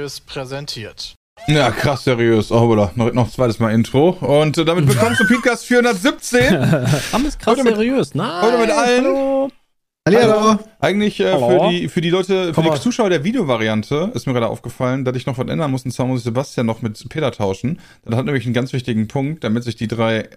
Seriös präsentiert. Ja, krass seriös. Oh, oder noch, noch zweites Mal Intro. Und äh, damit willkommen zu Podcast 417. Haben es krass Heute mit- seriös. Nein. heute mit allen. Hallo. Hallo. Eigentlich äh, Hallo. für, die, für die Leute, für Komm die mal. Zuschauer der Videovariante ist mir gerade aufgefallen, dass ich noch was ändern muss. Und zwar muss ich Sebastian noch mit Peter tauschen. Das hat nämlich einen ganz wichtigen Punkt, damit sich die drei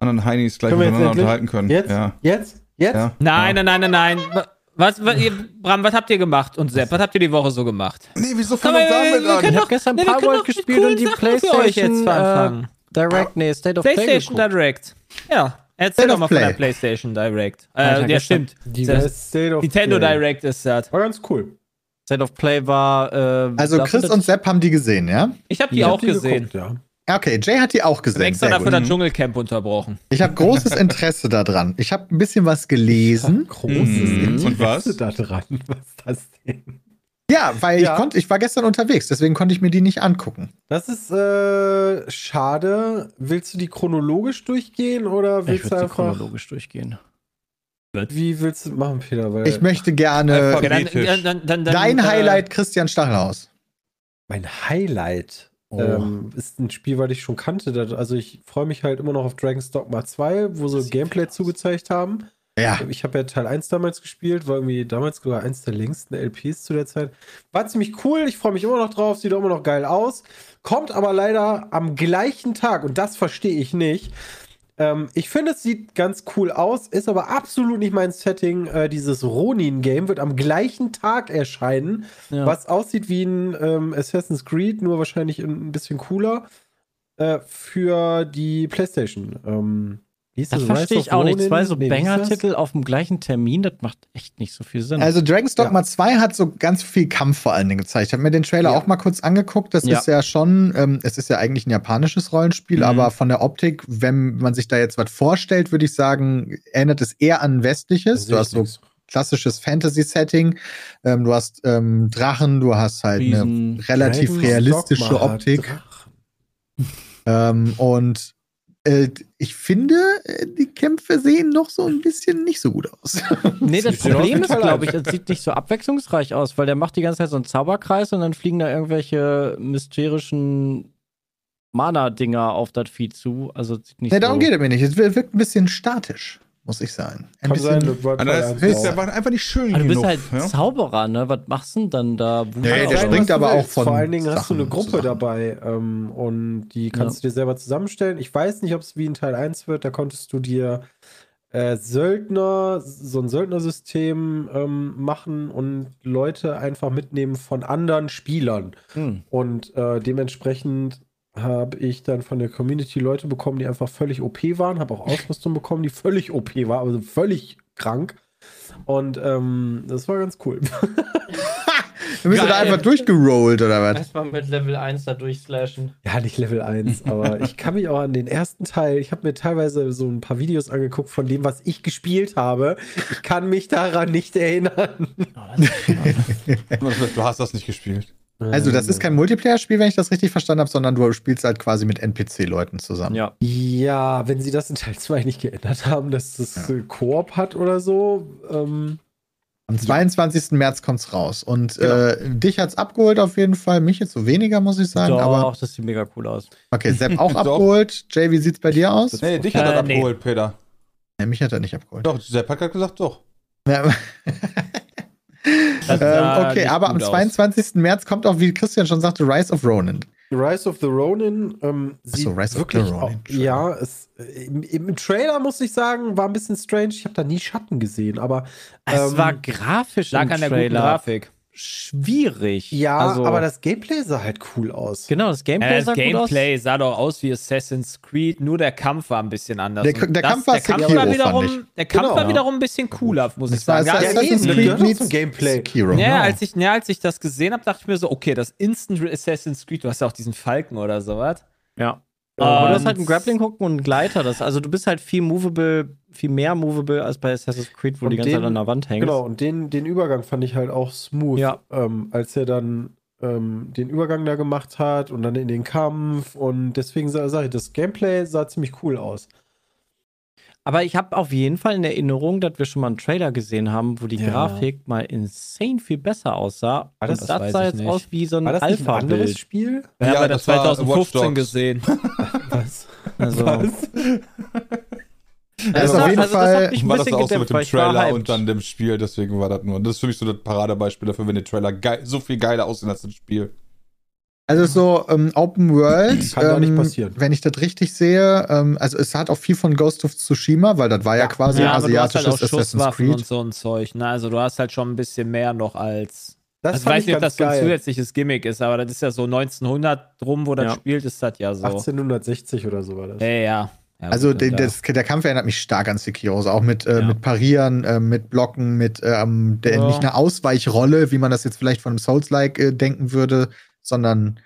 anderen Heinis gleich Können miteinander unterhalten können. Jetzt? Ja. Jetzt? Jetzt? ja. Nein, nein, nein, nein, nein. Was, was, ihr, Bram, was habt ihr gemacht? Und Sepp, was habt ihr die Woche so gemacht? Nee, wieso fangen wir damit an? Ich habe gestern doch mit gespielt und die Sachen für euch PlayStation jetzt äh, Direct, nee, State of Play PlayStation geguckt. Direct. Ja, erzähl State doch of mal von Play. der PlayStation Direct. Hab Äh, ja ja, stimmt. Die Das- das State of Nintendo Play. Direct ist das. War ganz cool. State of Play war. Äh, Also Chris und Sepp haben die gesehen, ja? Ich habe die Ich hab auch Die gesehen. geguckt, ja. Okay, Jay hat die auch Ich gesehen. extra dafür das Dschungelcamp unterbrochen. Ich habe großes Interesse daran. Ich habe ein bisschen was gelesen. Großes Mhm. Interesse Und was? da dran. Was ist das denn? Ja, weil Ja. ich konnte, ich war gestern unterwegs, deswegen konnte ich mir die nicht angucken. Das ist äh, schade. Willst du die chronologisch durchgehen oder Ich willst du würde sie einfach. chronologisch durchgehen. Wie willst du machen, Peter? Weil Ich möchte gerne dann, Alphabetisch. dann, dann, dann, dein äh, Highlight Christian Stachelhaus. mein Highlight Oh. ähm, ist ein Spiel, was ich schon kannte. Also ich freue mich halt immer noch auf Dragon's Dogma 2, wo sie Gameplay zugezeigt haben. Ja, Ich habe ja Teil 1 damals gespielt, war irgendwie damals sogar eins der längsten LPs zu der Zeit. War ziemlich cool, ich freue mich immer noch drauf, sieht auch immer noch geil aus. Kommt aber leider am gleichen Tag und das verstehe ich nicht. Ähm, ich finde, es sieht ganz cool aus, ist aber absolut nicht mein Setting. Äh, dieses Ronin-Game wird am gleichen Tag erscheinen, Ja. was aussieht wie ein ähm, Assassin's Creed, nur wahrscheinlich ein bisschen cooler. Äh, für die PlayStation. Ähm, hieß Das Rise verstehe ich auch nicht. Zwei so Nee, das? Banger-Titel auf dem gleichen Termin, das macht echt nicht so viel Sinn. also Dragon's Dogma 2 hat so ganz viel Kampf vor allen Dingen gezeigt. Ich habe mir den Trailer Ja. auch mal kurz angeguckt. Das Ja. ist ja schon, ähm, es ist ja eigentlich ein japanisches Rollenspiel, Mhm. aber von der Optik, wenn man sich da jetzt was vorstellt, würde ich sagen, erinnert es eher an westliches. Du hast so klassisches Fantasy-Setting. Ähm, du hast ähm, Drachen, du hast halt Riesen- eine relativ Dragon's realistische Dogma Optik. Ähm, und äh, ich finde, äh, die Kämpfe sehen noch so ein bisschen nicht so gut aus. nee, das Problem ist, glaube ich, es sieht nicht so abwechslungsreich aus, weil der macht die ganze Zeit so einen Zauberkreis und dann fliegen da irgendwelche mysterischen Mana-Dinger auf das Vieh zu. Also es sieht nicht nee, so. darum geht es mir nicht. Es wir- wirkt ein bisschen statisch, muss ich sagen. Ein Kann sein, bisschen, das war Ah, Das ist der war einfach nicht schön Aber du bist genug. halt ja? Zauberer, ne? Was machst du denn dann da? Nee, der sein, springt aber auch von Vor allen Dingen hast du eine Sachen Gruppe Sachen. dabei ähm, und die kannst du dir selber zusammenstellen. Ich weiß nicht, ob es wie in Teil 1 wird. Da konntest du dir äh, Söldner, so ein Söldnersystem ähm, machen und Leute einfach mitnehmen von anderen Spielern. Hm. Und äh, dementsprechend habe ich dann von der Community Leute bekommen, die einfach völlig OP waren, habe auch Ausrüstung bekommen, die völlig OP war, also völlig krank. Und ähm, das war ganz cool. Dann bist du da einfach durchgerollt oder was? Erstmal mit Level 1 da durchslashen. Ja, nicht Level 1, aber ich kann mich auch an den ersten Teil, ich habe mir teilweise so ein paar Videos angeguckt von dem, was ich gespielt habe. Ich kann mich daran nicht erinnern. Du hast das nicht gespielt. Also, das ist kein Multiplayer-Spiel, wenn ich das richtig verstanden habe, sondern du spielst halt quasi mit NPC-Leuten zusammen. Ja. Ja, wenn sie das in Teil 2 nicht geändert haben, dass das äh, Koop hat oder so. Ähm, Am 22. März kommt's raus. Und Genau. äh, dich hat's abgeholt auf jeden Fall. Mich jetzt so weniger, muss ich sagen. Doch, Aber das sieht mega cool aus. okay, Sepp auch abgeholt. Jay, wie sieht's bei dir aus? Nee, dich hat Äh, er nee. abgeholt, Peter. Nee, mich hat er nicht abgeholt. Doch, Sepp hat gerade gesagt, doch. Ja, ähm, okay, aber am gut aus. 22. März kommt auch, wie Christian schon sagte, Rise of Ronin. Rise of the Ronin ähm, sieht Rise of wirklich the Ronin, au- ja, es, im, im Trailer muss ich sagen, war ein bisschen strange. Ich habe da nie Schatten gesehen, aber Es ähm, war grafisch Lag im an der guten Trailer Grafik. Schwierig. ja, also, aber das Gameplay sah halt cool aus. Genau, das Gameplay Ja, das sah gut Gameplay sah doch aus wie Assassin's Creed, nur der Kampf war ein bisschen anders. Der- der Kampf war der Kampf Sekiro, war wiederum, ich. Der Kampf Genau. war wiederum ein bisschen cooler, muss ich Das war sagen. Ja, Assassin's ja, das Creed meets Gameplay. Sekiro. Ja, Genau. als ich, ja, als ich das gesehen habe, dachte ich mir so, okay, das Instant Assassin's Creed, du hast ja auch diesen Falken oder sowas. Ja. Ja, du hast halt einen Grappling-Hook und einen Gleiter. Das, also du bist halt viel movable, viel mehr movable als bei Assassin's Creed, wo du die ganze den- Zeit an der Wand hängst. Genau, und den, den Übergang fand ich halt auch smooth, Ja. ähm, als er dann ähm, den Übergang da gemacht hat und dann in den Kampf und deswegen sa- sage ich, das Gameplay sah ziemlich cool aus. Aber ich habe auf jeden Fall in Erinnerung, dass wir schon mal einen Trailer gesehen haben, wo die Ja. Grafik mal insane viel besser aussah. Ah, Und das das, sah jetzt nicht. aus wie so ein War das nicht ein anderes Alpha-Bild. Spiel? Wir Ja, haben ja das das war 2015 Watch Dogs. gesehen. Was? Also, Was? Das ist auf jeden also Fall- das war das auch so mit dem war Trailer und dann dem Spiel, deswegen war das nur. Das ist für mich so das Paradebeispiel dafür, wenn der Trailer geil, so viel geiler aussehen als das Spiel. Also so ähm, Open World, Kann doch nicht ähm, passieren. wenn ich das richtig sehe, ähm, also es hat auch viel von Ghost of Tsushima, weil das war ja, quasi Ja, ein aber du hast halt asiatisches Assassin's Schusswaffen Creed. und so ein Zeug. Ne? Also du hast halt schon ein bisschen mehr noch als. Das also ich weiß nicht, ob das so ein zusätzliches Gimmick ist, aber das ist ja so 1900 drum, wo das Ja. spielt, ist das ja so. 1860 oder so war das. Ja, ja. ja Also gut, der, das, der Kampf erinnert mich stark an Sekiro, auch mit, äh, Ja. mit Parieren, äh, mit Blocken, mit ähm, der, Ja. nicht eine Ausweichrolle, wie man das jetzt vielleicht von einem Souls-like äh, denken würde, sondern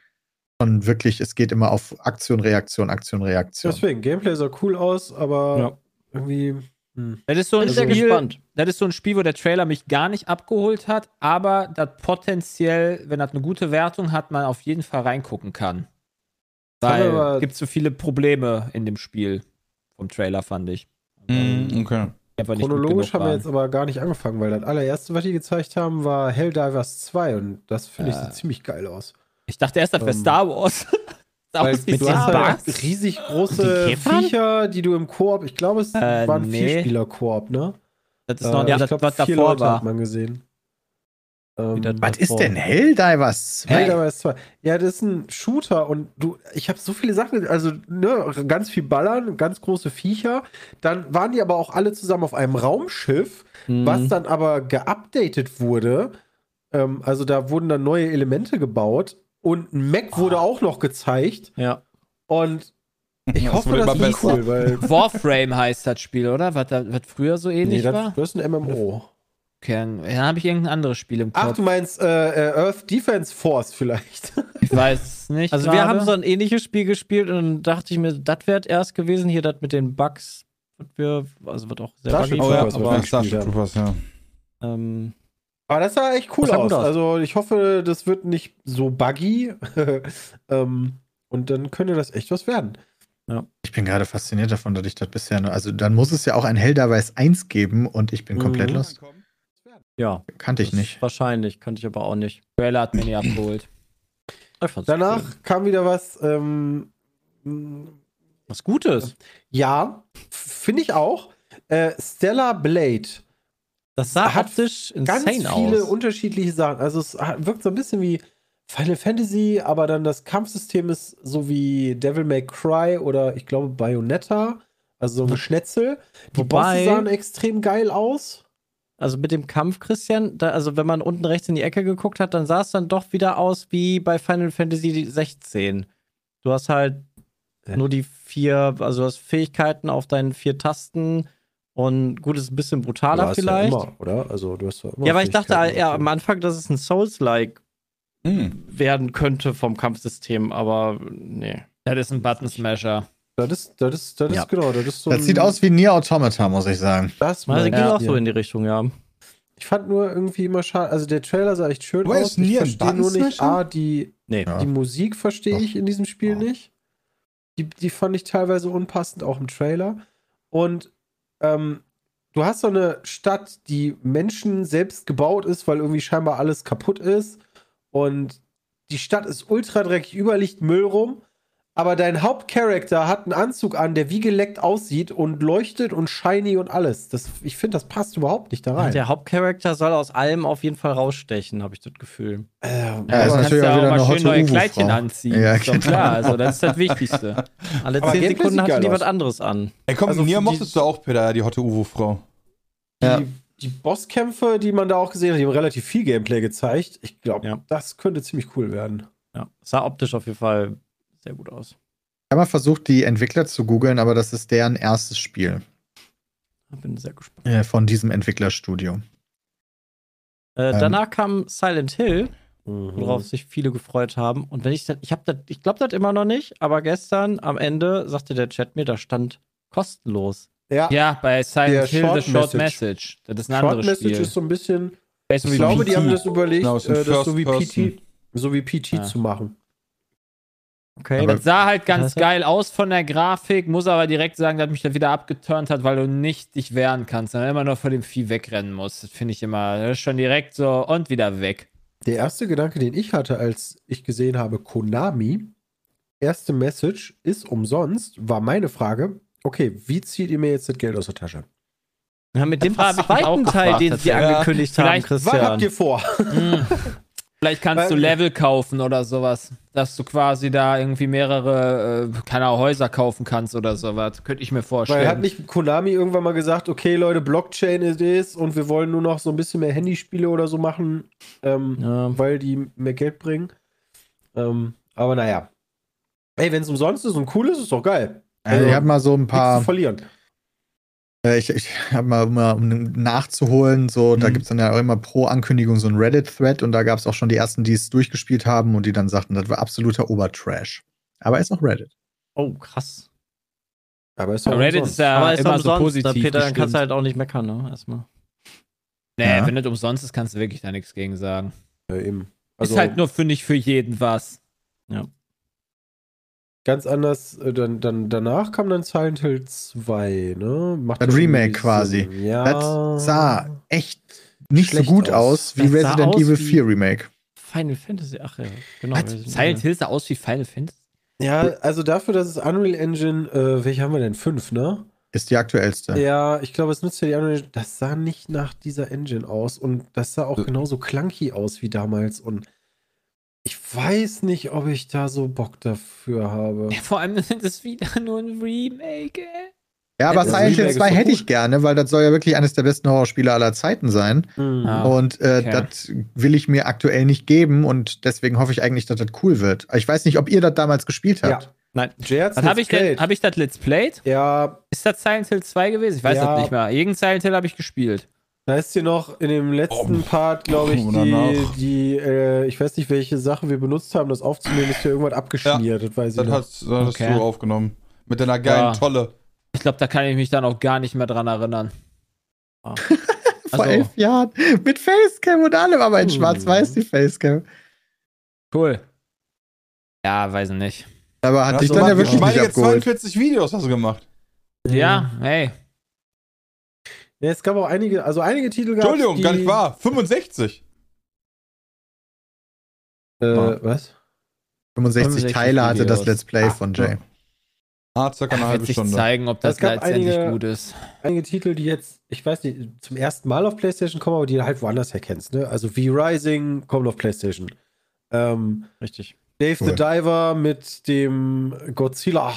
schon wirklich, es geht immer auf Aktion, Reaktion, Aktion, Reaktion. Deswegen, Gameplay sah cool aus, aber Ja. irgendwie. Hm. Das ist so ein sehr Spiel, das ist so ein Spiel, wo der Trailer mich gar nicht abgeholt hat, aber das potenziell, wenn das eine gute Wertung hat, man auf jeden Fall reingucken kann. Weil es gibt so viele Probleme in dem Spiel vom Trailer, fand ich. Mm, okay. Chronologisch haben wir jetzt aber gar nicht angefangen, weil das allererste, was die gezeigt haben, war Helldivers 2 und das finde ich Äh. sieht ziemlich geil aus. Ich dachte erst, das wäre Ähm, Star Wars. Star Wars wie du Star hast Wars. halt riesig Die große Käfer? Viecher, die du im Koop, ich glaube, es Äh, war ein nee. Vierspieler-Koop, ne? Das ist noch Äh, ja, ich das, glaub, was vier davor Leute hat war. man gesehen. Ähm, Was ist denn Helldivers 2? Helldivers 2. Ja, das ist ein Shooter und du, ich habe so viele Sachen, also ne, ganz viel Ballern, ganz große Viecher. Dann waren die aber auch alle zusammen auf einem Raumschiff, Mhm. was dann aber geupdatet wurde. Ähm, also da wurden dann neue Elemente gebaut und ein Mac wurde auch noch gezeigt. Ja. Und ich Das hoffe, das besser. cool, weil Warframe heißt das Spiel, oder? Was, da, was früher so ähnlich nee, das, war? das ist ein MMO. Okay, dann habe ich irgendein anderes Spiel im Ach, Kopf. du meinst äh, äh, Earth Defense Force vielleicht? ich weiß es nicht. Also wir gerade. haben so ein ähnliches Spiel gespielt und dann dachte ich mir, das wäre erst gewesen, hier das mit den Bugs, wir, also wird auch sehr Starship buggy Oh ja, wir aber Starship. Troopers, ja. ähm, Aber das sah echt cool sah aus. aus. Also ich hoffe, das wird nicht so buggy. ähm, und dann könnte das echt was werden. Ich bin gerade fasziniert davon, dass ich das bisher nur, also dann muss es ja auch ein Helldivers 1 geben und ich bin komplett Mhm. lost. ja, Kannte ich nicht. Wahrscheinlich, kannte ich aber auch nicht. Trailer hat mir nie abgeholt. Danach cool. kam wieder was. Ähm, was Gutes. ja, finde ich auch. Äh, Stellar Blade. Das sah Hat optisch Ganz viele aus. unterschiedliche Sachen. Also es wirkt so ein bisschen wie Final Fantasy, aber dann das Kampfsystem ist so wie Devil May Cry oder ich glaube Bayonetta. Also so ein Geschnetzel. Die Wobei- Bosse sahen extrem geil aus. Also mit dem Kampf, Christian, da, also wenn man unten rechts in die Ecke geguckt hat, dann sah es dann doch wieder aus wie bei Final Fantasy 16. Du hast halt Ja. nur die vier, also du hast Fähigkeiten auf deinen vier Tasten und gut, ist ein bisschen brutaler Du hast vielleicht. Ja, Ja, immer, oder? Also du hast ja immer aber ich dachte ja am Anfang, dass es ein Souls-like Hm. werden könnte vom Kampfsystem, aber nee. Das ist ein Button Smasher. Das ist, das ist, das Ja. ist genau, das ist so Das ein- sieht aus wie Nier Automata, muss ich sagen. Das Also ging ich auch so in die Richtung, ja. Ich fand nur irgendwie immer schade, also der Trailer sah echt schön Aber aus. ist Nier ich verstehe nur nicht, Button-Smasher? A, die, Nee. Ja. die Musik verstehe ich in diesem Spiel Ja. nicht. Die, die fand ich teilweise unpassend, auch im Trailer. Und ähm, du hast so eine Stadt, die Menschen selbst gebaut ist, weil irgendwie scheinbar alles kaputt ist. Und die Stadt ist ultra dreckig, überall liegt Müll rum. Aber dein Hauptcharakter hat einen Anzug an, der wie geleckt aussieht und leuchtet und shiny und alles. Das, ich finde, das passt überhaupt nicht da rein. Der Hauptcharakter soll aus allem auf jeden Fall rausstechen, habe ich das Gefühl. Äh, Ja, ist natürlich ja auch wieder mal schön neue. Kleidchen anziehen. Ja, genau. klar, also das ist das Wichtigste. Alle Aber zehn Gameplay Sekunden sieht hatte geil die was anderes an. Ey, komm, Also Nier die- mochtest du auch, Peter, die hotte Uwu-Frau. die, Ja. die Bosskämpfe, die man da auch gesehen hat, die haben relativ viel Gameplay gezeigt. Ich glaube, Ja. das könnte ziemlich cool werden. Ja. Sah optisch auf jeden Fall sehr gut aus. Ich habe mal versucht, die Entwickler zu googeln, aber das ist deren erstes Spiel Bin sehr gespannt. äh, von diesem Entwicklerstudio. Äh, Ähm. danach kam Silent Hill, Mhm. worauf sich viele gefreut haben. Und wenn ich das, ich habe das, ich glaube das immer noch nicht, aber gestern am Ende sagte der Chat mir, da stand kostenlos. Ja, Ja, bei Der Silent Hill Short The Short Message. Message. Das ist ein Short anderes Message Spiel. ist so ein bisschen. Ich wie glaube, die PT. haben das überlegt, Genau, äh, das so wie PT, so wie PT Ja. zu machen. Okay, Aber- Das sah halt ganz geil aus von der Grafik, muss aber direkt sagen, dass mich das wieder abgeturnt hat, weil du nicht dich wehren kannst, sondern immer nur vor dem Vieh wegrennen musst. Das finde ich immer, das ist schon direkt so und wieder weg. Der erste Gedanke, den ich hatte, als ich gesehen habe, Konami, erste Message ist umsonst, war meine Frage, okay, wie zieht ihr mir jetzt das Geld aus der Tasche? ja, mit dem zweiten Teil, den sie wär- angekündigt haben, vielleicht- Was Christian. habt ihr vor? Hm. Vielleicht kannst du Weil- Level kaufen oder sowas, dass du quasi da irgendwie mehrere, äh, keine Ahnung, Häuser kaufen kannst oder sowas. Könnte ich mir vorstellen. Weil hat nicht Konami irgendwann mal gesagt, okay Leute, Blockchain ist es und wir wollen nur noch so ein bisschen mehr Handyspiele oder so machen, ähm, Ja. weil die mehr Geld bringen. Ähm, aber naja. Ey, wenn es umsonst ist und cool ist, ist doch geil. Also, ich habe mal so ein paar verlieren. Äh, Ich, ich habe mal, mal, um nachzuholen, so, da Mhm. gibt es dann ja auch immer pro Ankündigung so einen Reddit-Thread und da gab es auch schon die ersten, die es durchgespielt haben und die dann sagten, das war absoluter Obertrash. Aber ist auch Reddit. Oh, krass. Aber ist doch Reddit umsonst. ist ja Aber ist immer umsonst, so da, positiv Peter, dann kannst du halt auch nicht meckern, ne? Erstmal. Nee, Ja. wenn das umsonst ist, kannst du wirklich da nichts gegen sagen. Ja, eben. Also ist halt nur für nicht für jeden was. Ganz anders. äh, Dann, dann, danach kam dann Silent Hill 2, ne? Macht Das das Remake quasi. Ja. Das sah echt nicht so gut aus. aus, wie Resident aus Evil wie- 4 Remake. Final Fantasy, ach ja, genau. Silent Hill sah aus wie Final Fantasy? Ja, also dafür, dass es Unreal Engine, äh, welche haben wir denn? Fünf, ne? Ist die aktuellste. Ja, ich glaube, es nutzt ja die Unreal Engine. Das sah nicht nach dieser Engine aus und das sah auch genauso clunky aus wie damals und ich weiß nicht, ob ich da so Bock dafür habe. Ja, vor allem ist es wieder nur ein Remake, ey. Ja, aber Das Silent Hill Remake ist 2 doch hätte ich gerne, weil das soll ja wirklich eines der besten Horrorspiele aller Zeiten sein. Hm. Ah. Und äh, okay. das will ich mir aktuell nicht geben und deswegen hoffe ich eigentlich, dass das cool wird. Ich weiß nicht, ob ihr das damals gespielt habt. Ja. Nein. Habe ich denn? Habe ich das Let's Played? Ja, Ist das Silent Hill 2 gewesen? Ich weiß Ja. das nicht mehr. Irgendein Silent Hill habe ich gespielt. Da ist hier noch in dem letzten Oh. Part, glaube ich, die, die äh, ich weiß nicht, welche Sache wir benutzt haben, das aufzunehmen, ist hier irgendwas abgeschmiert, das weiß ich Das noch. hast, das hast Okay. du aufgenommen. Mit deiner geilen Ja. Tolle. Ich glaube, da kann ich mich dann auch gar nicht mehr dran erinnern. Ah. Vor Also- elf Jahren. Mit Facecam und allem, aber in Hm. schwarz-weiß die Facecam. Cool. Ja, weiß ich nicht. Aber hat Ja, dich dann ja wirklich Ich meine nicht jetzt abgeholt. 42 Videos hast du gemacht. Ja, hey. Ja, es gab auch einige, also einige Titel gab Entschuldigung, die, gar nicht wahr. 65. Äh, was? 65 65 Teile hatte das. Let's Play Ah, von Jay. Ah, circa eine halbe sich Stunde. zeigen, ob das letztendlich einige- gut ist. Einige Titel, die jetzt, ich weiß nicht, zum ersten Mal auf PlayStation kommen, aber die du halt woanders her kennst, ne? Also wie Rising kommt auf PlayStation. Ähm, Richtig. Dave Cool. the Diver mit dem Godzilla.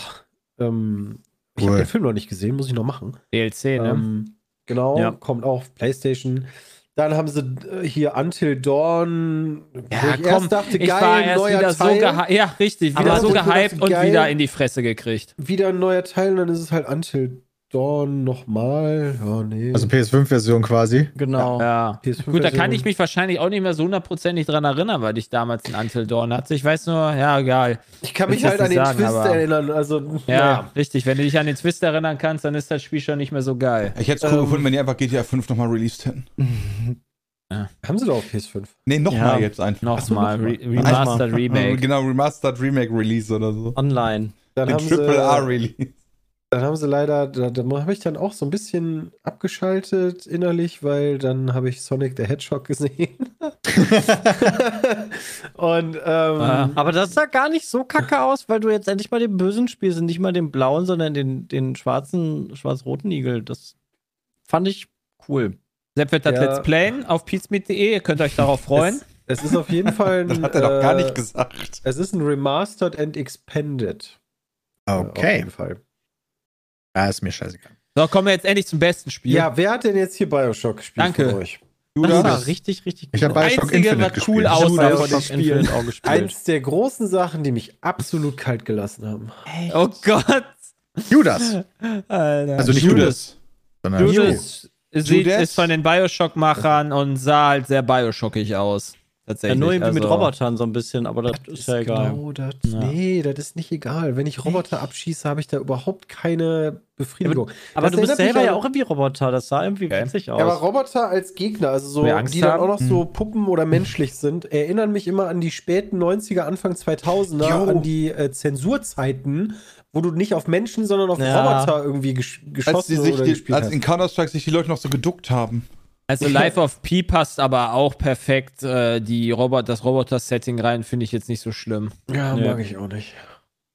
Ähm, ich habe Cool. den Film noch nicht gesehen, muss ich noch machen. DLC, ne? Ähm, genau, Ja. kommt auch auf PlayStation. Dann haben sie äh, hier Until Dawn, ja, ich komm, erst dachte, ich geil, war erst neuer wieder so Teil. gehypt. Ja, richtig, wieder so gehypt und wieder in die Fresse gekriegt. wieder ein neuer Teil und dann ist es halt Until Dawn nochmal. Ja, nee. Also PS5-Version quasi. Genau. Ja. PS5 Gut, da kann ich mich wahrscheinlich auch nicht mehr so hundertprozentig dran erinnern, weil ich damals ein Until Dawn hatte. Ich weiß nur, ja, egal. Ich kann mich ich halt an den sagen, Twist aber- erinnern. Also, Ja, naja. richtig. Wenn du dich an den Twist erinnern kannst, dann ist das Spiel schon nicht mehr so geil. Ich hätte es cool Ähm, gefunden, wenn die einfach GTA 5 nochmal released hätten. Haben sie doch auf PS5. Nee, nochmal Ja. jetzt einfach. Nochmal, noch mal. Re Remastered Remake. Genau, Remastered Remake Release oder so. Online. Dann Den haben, Triple sie, A Release. Dann haben sie leider, da, da habe ich dann auch so ein bisschen abgeschaltet innerlich, weil dann habe ich Sonic the Hedgehog gesehen. Und ähm, Ah. Aber das sah gar nicht so kacke aus, weil du jetzt endlich mal den Bösen spielst und nicht mal den blauen, sondern den, den schwarzen, schwarz-roten Igel. Das fand ich cool. Sepp wird das Ja. Let's Playen auf peatsmeet.de. Ihr könnt euch darauf freuen. es, es ist auf jeden Fall ein, Das hat er doch gar äh, nicht gesagt. Es ist ein Remastered and Expanded. Äh, Auf Okay. jeden Fall. Ja, ist mir scheißegal. So, kommen wir jetzt endlich zum besten Spiel. Ja, wer hat denn jetzt hier Bioshock gespielt Danke. von euch? Das sah Judas. richtig, richtig Ich habe. Bioshock Einzige, Infinite was cool gespielt. aussah Ich von den Bioshock Spielen. Infinite auch gespielt. Eins der großen Sachen, die mich absolut kalt gelassen haben. Oh Gott. Judas. Alter. Also nicht Judas. Judas. Sondern Judas sieht, Judas? ist von den Bioshock-Machern und sah halt sehr Bioshockig aus. Ja, Tatsächlich. nur irgendwie mit Also- Robotern so ein bisschen, aber das, ist ja egal. Genau das. Ja. Nee, das ist nicht egal. Wenn ich Roboter abschieße, habe ich da überhaupt keine Befriedigung. Aber Das du bist selber ja auch irgendwie Roboter, das sah irgendwie Okay. witzig aus. Ja, aber Roboter als Gegner, also so, die dann haben? auch noch so Hm. Puppen oder menschlich sind, erinnern mich immer an die späten 90er, Anfang 2000er, Jo. an die äh, Zensurzeiten, wo du nicht auf Menschen, sondern auf Ja. Roboter irgendwie gesch Als, geschossen die sich oder die, gespielt als hast. in Counter-Strike sich die Leute noch so geduckt haben. Also Life of P passt aber auch perfekt. Äh, die Robot, das Roboter-Setting rein finde ich jetzt nicht so schlimm. Ja, Ja. mag ich auch nicht.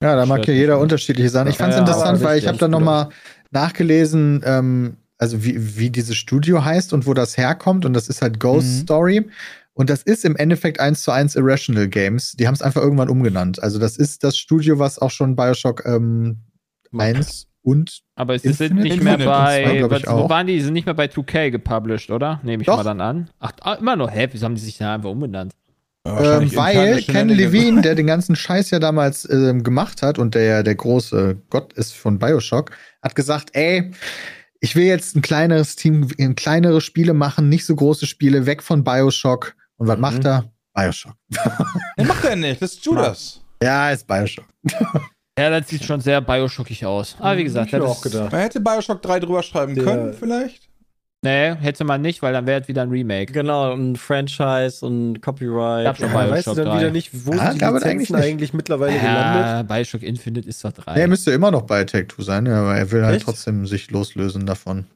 Ja, da mag ja jeder unterschiedliche Sachen. Ich fand es Ja, interessant, weil ich habe dann nochmal nachgelesen, ähm, also wie, wie dieses Studio heißt und wo das herkommt. Und das ist halt Ghost Mhm. Story. Und das ist im Endeffekt eins zu eins Irrational Games. Die haben es einfach irgendwann umgenannt. Also das ist das Studio, was auch schon Bioshock ähm, 1 und Aber es sind Infinite- nicht mehr bei. Was, ich, wo waren die? Die sind nicht mehr bei 2K gepublished, oder? Nehme ich Doch. mal dann an. Ach, ah, immer noch. Hä? Wieso haben die sich da einfach umbenannt? Ähm, weil Ken Levine, der den ganzen Scheiß ja damals ähm, gemacht hat und der ja der große Gott ist von Bioshock, hat gesagt, ey, ich will jetzt ein kleineres Team, ein kleinere Spiele machen, nicht so große Spiele, weg von Bioshock. Und was Mhm. macht er? Bioshock. Nee, macht er nicht, das ist Judas. Ja, ist Bioshock. Ja, das sieht schon sehr bioshockig aus. Aber wie gesagt, ich mir das auch gedacht. Man hätte Bioshock 3 drüber schreiben Der- können, vielleicht. Nee, hätte man nicht, weil dann wäre es wieder ein Remake. Genau, ein Franchise und Copyright. Gab schon Ja, Bioshock weißt du dann 3. wieder nicht, wo Ja, sind die Lizenzen eigentlich eigentlich, mittlerweile gelandet? Ja, Bioshock Infinite ist doch 3. Nee, er müsste immer noch bei Take-Two sein, ja, aber er will halt Echt? trotzdem sich loslösen davon.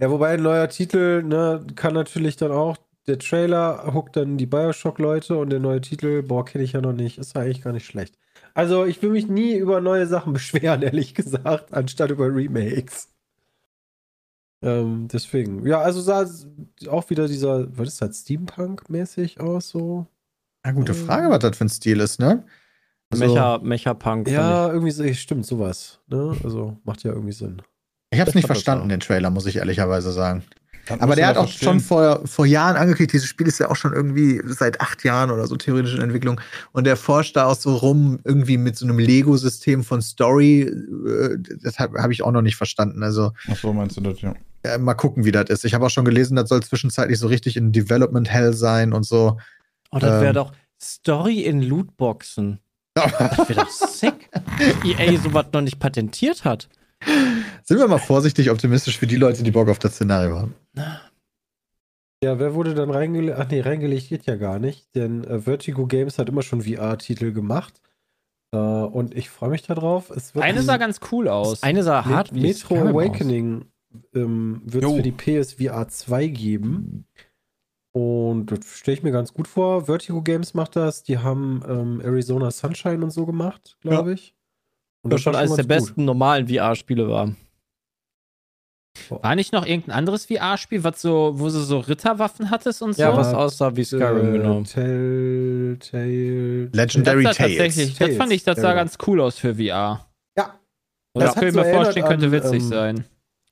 Ja, wobei ein neuer Titel, ne, kann natürlich dann auch, der Trailer hookt dann die Bioshock-Leute und der neue Titel, boah, kenne ich ja noch nicht, ist ja eigentlich gar nicht schlecht. Also, ich will mich nie über neue Sachen beschweren, ehrlich gesagt, anstatt über Remakes. Ähm, deswegen. Ja, also sah es auch wieder dieser, was ist das, Steampunk-mäßig aus, so? Ja, gute Äh. Frage, was das für ein Stil ist, ne? Also, Mecha, Mecha-Punk. Ja, irgendwie so, stimmt, sowas. Ne? Also, macht ja irgendwie Sinn. ich hab's nicht verstanden, den Trailer, muss ich ehrlicherweise sagen. Das Aber der hat auch verstehen. schon vor, vor Jahren angekündigt, dieses Spiel ist ja auch schon irgendwie seit acht Jahren oder so theoretisch in Entwicklung. Und der forscht da auch so rum, irgendwie mit so einem Lego-System von Story. Äh, Das habe hab ich auch noch nicht verstanden. Also Ach so, meinst du das, ja. äh, mal gucken, wie das ist. Ich habe auch schon gelesen, das soll zwischenzeitlich so richtig in Development Hell sein und so. Oh, das wäre Ähm. doch Story in Lootboxen. Das wäre doch sick. EA sowas noch nicht patentiert hat. Sind wir mal vorsichtig optimistisch für die Leute, die Bock auf das Szenario haben. Ja, wer wurde dann reingelegt? Ach nee, reingelegt geht ja gar nicht, denn äh, Vertigo Games hat immer schon VR-Titel gemacht. Äh, und ich freue mich darauf. Eine ein sah ganz cool aus. Eine sah hart wie Metro. Awakening ähm, wird es für die PSVR 2 geben. Und das stelle ich mir ganz gut vor. Vertigo Games macht das. Die haben ähm, Arizona Sunshine und so gemacht, glaube ich. Und Das schon eines der gut. besten normalen VR-Spiele war. War nicht noch irgendein anderes VR-Spiel, was so, wo du so Ritterwaffen hattest und so? Ja, was aussah wie Skyrim, Äh, genau. Telltale. Legendary das, Tales. tatsächlich, das fand ich, das sah Ja. ganz cool aus für VR. Ja. Und Das könnte ich so mir vorstellen, erinnert könnte an, witzig ähm, sein.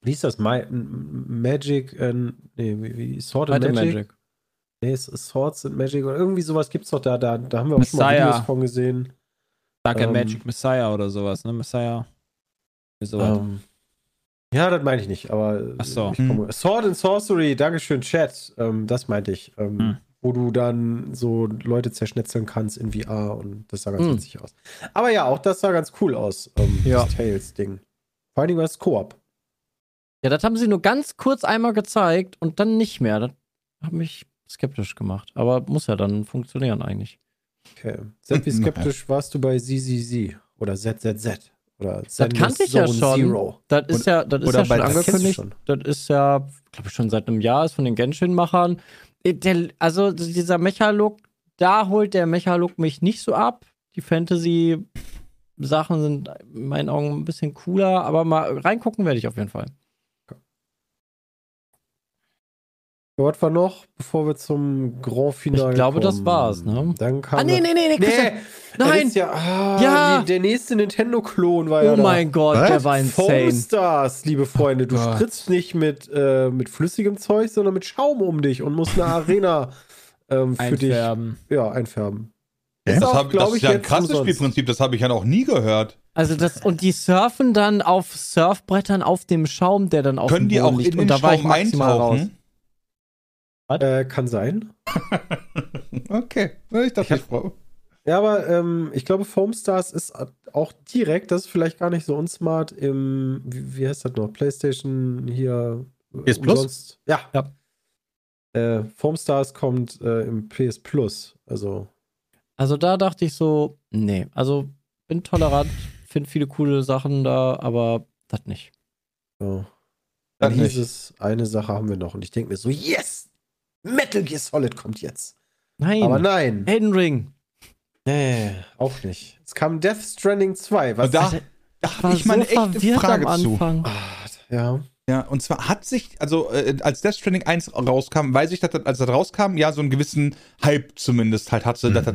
Wie hieß das? Ma Magic, äh, nee, wie, wie Sword and Magic? Magic. Nee, ist Swords and Magic oder irgendwie sowas gibt's doch da. Da, da haben wir auch schon mal Messiah. Videos von gesehen. Dark ähm, Magic Messiah oder sowas, ne? Messiah. Sowas. Ähm, ja, das meine ich nicht, aber Ach so. komme- Sword and Sorcery, Dankeschön, Chat. Ähm, das meinte ich. Ähm, Hm. Wo du dann so Leute zerschnetzeln kannst in VR und das sah ganz Hm. witzig aus. Aber ja, auch das sah ganz cool aus, ähm, Ja. das Tales-Ding. Vor allen Dingen war es Koop. Ja, das haben sie nur ganz kurz einmal gezeigt und dann nicht mehr. Das hat mich skeptisch gemacht. Aber muss ja dann funktionieren eigentlich. Okay. Sepp, wie skeptisch warst du bei ZZZ oder ZZZ? Oder Das kannte ich ja schon. Zero. Das ist ja, das ist oder ja schon angekündigt. schon. Das ist ja, glaube ich, schon seit einem Jahr, ist von den Genshin-Machern. Äh, Der, also dieser Mecha-Look, da holt der Mecha-Look mich nicht so ab. Die Fantasy-Sachen sind in meinen Augen ein bisschen cooler, aber mal reingucken werde ich auf jeden Fall. Was war noch, bevor wir zum Grand Finale Ich glaube, das kommen? war's, ne? Dann kam Ah, nee, nee, nee, nee. Nee, Nein. das ja, ah, Ja. Die, der nächste Nintendo-Klon war ja Oh da. mein Gott, Was? der war insane. Foam Stars, liebe Freunde. Du Gott. spritzt nicht mit, äh, mit flüssigem Zeug, sondern mit Schaum um dich und musst eine Arena ähm, für Einfärben. dich ja, einfärben. Ja, Das, auch, hab, das ich, ist ja ein krasses umsonst. Spielprinzip, das habe ich ja noch nie gehört. Also das, und die surfen dann auf Surfbrettern auf dem Schaum, der dann auf Können dem die Boden auch liegt. in und den da war ich Schaum maximal raus. Äh, kann sein. Okay. Ich dachte, ich, brauche. Ja, aber ähm, ich glaube, Foam Stars ist auch direkt, das ist vielleicht gar nicht so unsmart im, wie, wie heißt das noch, PlayStation hier. PS Plus? Ja. ja. Äh, Foam Stars kommt äh, im PS Plus, also. Also da dachte ich so, nee, also bin tolerant, finde viele coole Sachen da, aber das nicht. So. Dann hieß es, eine Sache haben wir noch und ich denke mir so, yes! Metal Gear Solid kommt jetzt. Nein. Aber nein. Elden Ring. Nee, auch nicht. Es kam Death Stranding 2. Was da, da habe ich mal so eine echte Frage zu. Ach, ja. Ja, und zwar hat sich, also äh, als Death Stranding 1 rauskam, weiß ich, dass das, als das rauskam, ja, so einen gewissen Hype zumindest halt hatte, mhm. dass das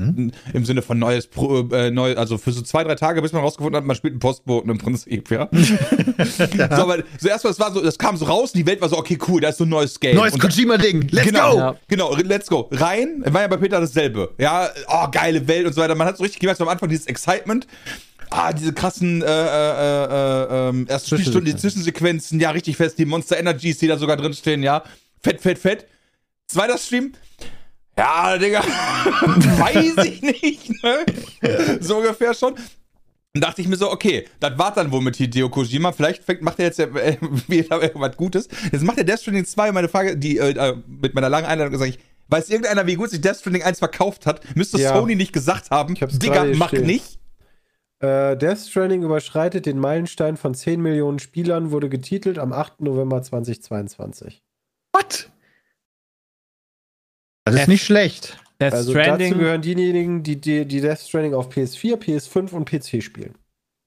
im Sinne von neues, äh, neu, also für so zwei, drei Tage, bis man rausgefunden hat, man spielt einen Postboten im Prinzip, ja. ja. So, aber so erstmal, das war so, das kam so raus und die Welt war so, okay, cool, da ist so ein neues Game. Neues Kojima-Ding, let's genau, go! Ja. Genau, let's go. Rein, war ja bei Peter dasselbe. Ja, oh, geile Welt und so weiter. Man hat so richtig gemerkt, so am Anfang dieses Excitement ah, diese krassen äh, äh, äh, ähm, erst Spielstunden, die Zwischensequenzen, ja, richtig fest, die Monster Energies, die da sogar drinstehen, ja. Fett, fett, fett. Zweiter Stream. Ja, Digga, weiß ich nicht, ne? So ungefähr schon. Und dachte ich mir so, okay, das war dann wohl mit Hideo Kojima. Vielleicht fängt, macht er jetzt äh, wieder was Gutes. Jetzt macht er Death Stranding 2. Meine Frage, die äh, äh mit meiner langen Einladung sage ich, weiß irgendeiner, wie gut sich Death Stranding 1 verkauft hat? Müsste ja. Sony nicht gesagt haben, Digga, mach nicht. Äh, Death Stranding überschreitet den Meilenstein von 10 Millionen Spielern, wurde getitelt am 8. November 2022. What? Das ist nicht schlecht. Death also Stranding. dazu gehören diejenigen, die, die, die Death Stranding auf PS4, PS5 und PC spielen.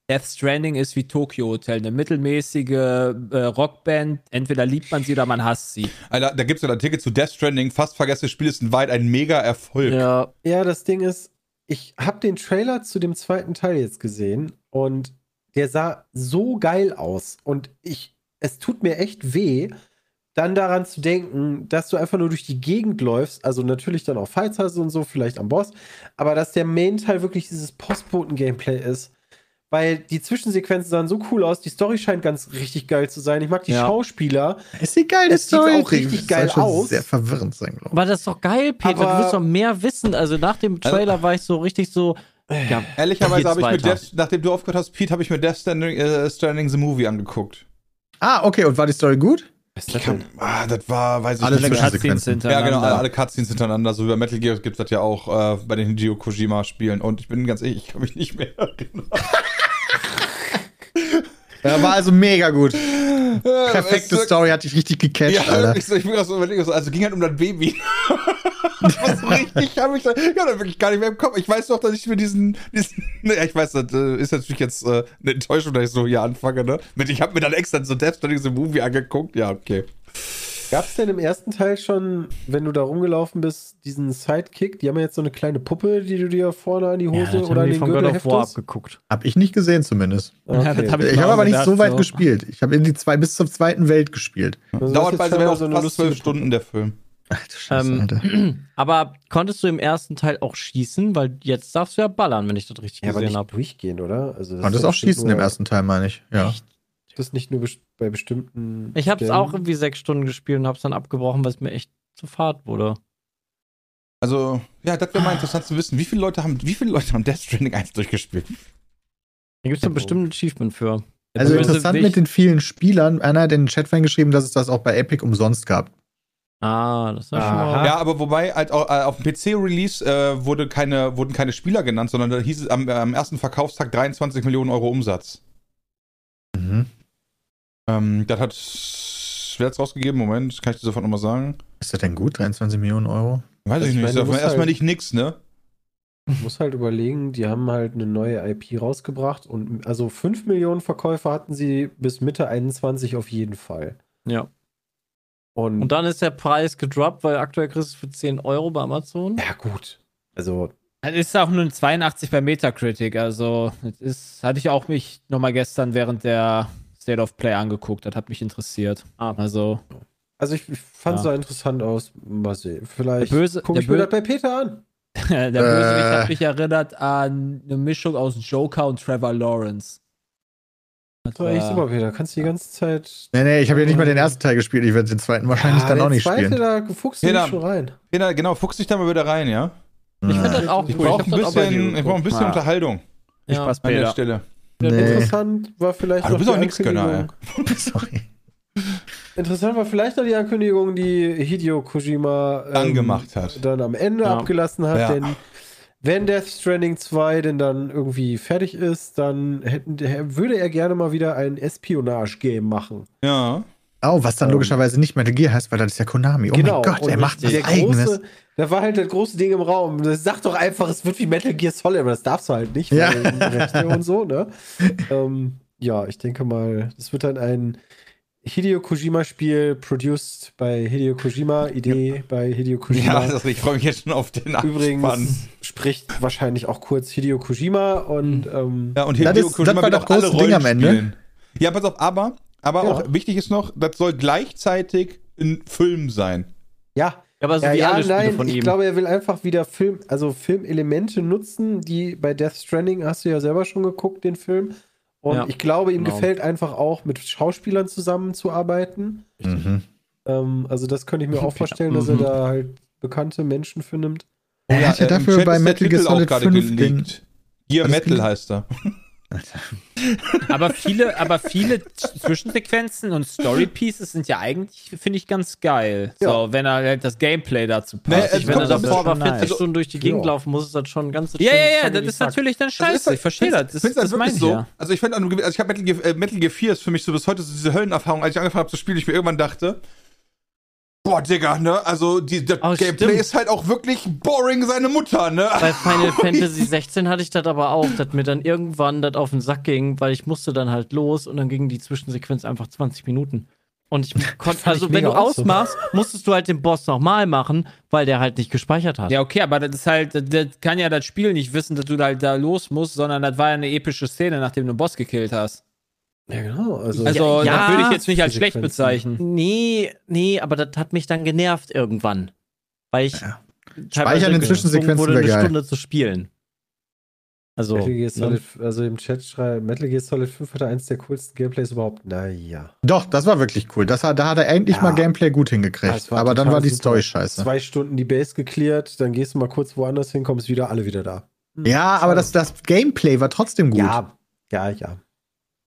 Death Stranding ist wie Tokyo Hotel, eine mittelmäßige äh, Rockband. Entweder liebt man sie oder man hasst sie. Alter, da gibt es ja ein Ticket zu Death Stranding. Fast vergessenes Spiel ist weit ein mega Erfolg. Ja. ja, das Ding ist, ich habe den Trailer zu dem zweiten Teil jetzt gesehen und der sah so geil aus und ich, es tut mir echt weh, dann daran zu denken, dass du einfach nur durch die Gegend läufst, also natürlich dann auch Fights hast und so, vielleicht am Boss, aber dass der Main-Teil wirklich dieses Postboten-Gameplay ist weil die Zwischensequenzen sahen so cool aus. Die Story scheint ganz richtig geil zu sein. Ich mag die ja. Schauspieler. Es sieht geil, es Story. sieht auch richtig geil aus. Sehr verwirrend sein, glaube ich. Aber das ist doch geil, Peter. Aber du willst doch mehr wissen. Also nach dem Trailer also, war ich so richtig so. Ja, Ehrlicherweise habe ich mir Death, nachdem du aufgehört hast, Pete, habe ich mir Death Stranding, äh, Stranding the Movie angeguckt. Ah, okay. Und war die Story gut? Was das, kann, ah, das war, weiß ich alle nicht. Alle Cutscenes hintereinander. Ja, genau, alle, alle Cutscenes hintereinander. So über Metal Gear gibt es das ja auch äh, bei den Hideo Kojima-Spielen. Und ich bin ganz ehrlich, ich kann mich nicht mehr erinnern. Ja, war also mega gut. Perfekte Story, hat dich richtig gecatcht, ja, Alter. Ich, so, ich bin so überlegen, also ging halt um das Baby. das war so richtig, hab ich da, ja, da wirklich gar nicht mehr im Kopf. Ich weiß doch, dass ich mir diesen, diesen ne, ich weiß, das äh, ist natürlich jetzt äh, eine Enttäuschung, dass ich so hier anfange, ne? Ich hab mir dann extra so Death Stranding so Movie angeguckt, ja, okay. Gab es denn im ersten Teil schon, wenn du da rumgelaufen bist, diesen Sidekick? Die haben ja jetzt so eine kleine Puppe, die du dir vorne an die Hose ja, oder an den von Gürtel God abgeguckt. Hab ich nicht gesehen zumindest. Okay. hab ich, ich habe aber nicht so weit so. gespielt. Ich habe in die zwei bis zur zweiten Welt gespielt. Also Dauert bei so auch fast zwölf Stunden der Film. Alter Scheiße, ähm, Alter. Aber konntest du im ersten Teil auch schießen? Weil jetzt darfst du ja ballern, wenn ich das richtig ja, gesehen habe. durchgehen, oder? Also Konntest auch schießen im ersten Teil, meine ich. Ja. Echt? Das nicht nur bei bestimmten. Ich habe es auch irgendwie sechs Stunden gespielt und habe es dann abgebrochen, weil es mir echt zu fad wurde. Also, ja, das wäre mal interessant zu wissen. Wie viele Leute haben, wie viele Leute haben Death Stranding 1 durchgespielt? Da gibt es ja bestimmt ein Achievement für. Also interessant mit den vielen Spielern. Einer hat in den Chat reingeschrieben, dass es das auch bei Epic umsonst gab. Ah, das war schon mal. Ja, aber wobei, halt auch, äh, auf dem PC-Release äh, wurde keine, wurden keine Spieler genannt, sondern da hieß es am, äh, am ersten Verkaufstag 23 Millionen Euro Umsatz. Mhm. Ähm, das hat Schwerz rausgegeben. Moment, kann ich dir sofort nochmal sagen. Ist das denn gut, 23 Millionen Euro? Weiß das ich nicht. Meine, erstmal halt, nicht nix, ne? Du musst halt überlegen, die haben halt eine neue IP rausgebracht und also 5 Millionen Verkäufer hatten sie bis Mitte 21 auf jeden Fall. Ja. Und, und dann ist der Preis gedroppt, weil aktuell kriegst du es für 10 Euro bei Amazon. Ja, gut. Also. Es ist auch nur ein 82 bei Metacritic, also das ist, hatte ich auch mich nochmal gestern während der State of Play angeguckt. Das hat mich interessiert. Ah. Also. Also ich fand es ja. interessant aus. Mal sehen. Vielleicht böse, gucke ich mir das bei Peter an. der Bösewicht äh. hat mich erinnert an eine Mischung aus Joker und Trevor Lawrence. Das war echt super, Peter. Kannst du die ganze Zeit. Nee, nee, ich habe ja nicht mal den ersten Teil gespielt. Ich werde den zweiten wahrscheinlich Ja, dann der auch nicht zweite, spielen. Da fuchst du dich Peter. schon rein. Genau, genau, fuchs dich da mal wieder rein, ja? Ich finde das auch cool. Ich brauche ein bisschen, ich brauch ein bisschen Ja. Unterhaltung Viel Ja. Spaß, an der Peter. Stelle. Nee. Interessant war vielleicht Aber du noch bist die auch nix Gönner, Ankündigung- Sorry. Interessant war vielleicht noch die Ankündigung, die Hideo Kojima ähm, Dann gemacht hat. dann am Ende Ja. abgelassen hat, Ja. denn wenn Death Stranding 2 denn dann irgendwie fertig ist, dann hätten, würde er gerne mal wieder ein Espionage-Game machen. Ja. Oh, was dann Ähm. logischerweise nicht Metal Gear heißt, weil das ist ja Konami. Oh genau. mein Gott, er macht was der Eigenes. große, da war halt das große Ding im Raum. Das sagt doch einfach, es wird wie Metal Gear Solid, aber das darfst du halt nicht, Ja. weil Rechte und so, ne? ähm, ja, ich denke mal, das wird dann ein Hideo Kojima-Spiel, produced bei Hideo Kojima, Idee bei Hideo Kojima. Ja, das, ich freue mich jetzt schon auf den Abspann. Übrigens spricht wahrscheinlich auch kurz Hideo Kojima und ähm, Ja, und Das Hideo ist- Kojima das war wird das auch alle große Ding am Ende. spielen. Ja, pass auf, aber, aber Ja. auch wichtig ist noch, das soll gleichzeitig ein Film sein. ja, Aber so ja, wie ja alle Spiele nein, von ich ihm. glaube, er will einfach wieder Film, also Filmelemente nutzen, die bei Death Stranding hast du ja selber schon geguckt, den Film. Und Ja, ich glaube, ihm genau. gefällt einfach auch, mit Schauspielern zusammenzuarbeiten. Mhm. Ähm, also das könnte ich mir auch vorstellen, dass er Mhm. da halt bekannte Menschen für nimmt. Er hat ja äh, dafür bei Metal Gear Solid gerade 5 den. Gear Metal heißt er. Aber viele, aber viele Zwischensequenzen und Story Pieces sind ja eigentlich, finde ich, ganz geil. So, wenn er halt das Gameplay dazu Nee, passt. es ich Wenn er davor aber 40 also- Stunden durch die Gegend Ja. laufen muss, ist das schon ganz ja, ja, ja, das ist natürlich dann scheiße. Ich verstehe das. Das, Ich finde das das meine ich so. ja. Also ich finde, also ich habe Metal, Gear- äh, Metal Gear 4 ist für mich so bis heute so diese Höllenerfahrung, als ich angefangen habe zu spielen, ich mir irgendwann dachte, boah, Digga, ne? Also die, das Oh, Gameplay stimmt. ist halt auch wirklich boring seine Mutter, ne? Bei Final Fantasy 16 hatte ich das aber auch, dass mir dann irgendwann das auf den Sack ging, weil ich musste dann halt los und dann ging die Zwischensequenz einfach 20 Minuten. Und ich konnte, also ich wenn du ausmachst, musstest du halt den Boss nochmal machen, weil der halt nicht gespeichert hat. Ja, okay, aber das ist halt, das, das kann ja das Spiel nicht wissen, dass du da halt da los musst, sondern das war ja eine epische Szene, nachdem du einen Boss gekillt hast. Ja, genau. Also, Also, Ja, das würde ich jetzt nicht als schlecht bezeichnen. Nee, nee, aber das hat mich dann genervt irgendwann. Weil ich Ja. Speichern in Zwischensequenzen wurde, eine geil. Stunde zu spielen. Also, Metal Gear ne? Solid, also im Chat schreibt, Metal Gear Solid 5 hatte eins der coolsten Gameplays überhaupt. Naja. Doch, das war wirklich cool. Das hat, da hat er endlich Ja. mal Gameplay gut hingekriegt. Aber dann war die. Story scheiße. Zwei Stunden die Base geklärt, dann gehst du mal kurz woanders hin, kommst wieder, alle wieder da. Ja, aber das, das Gameplay war trotzdem gut. Ja, ja, ja.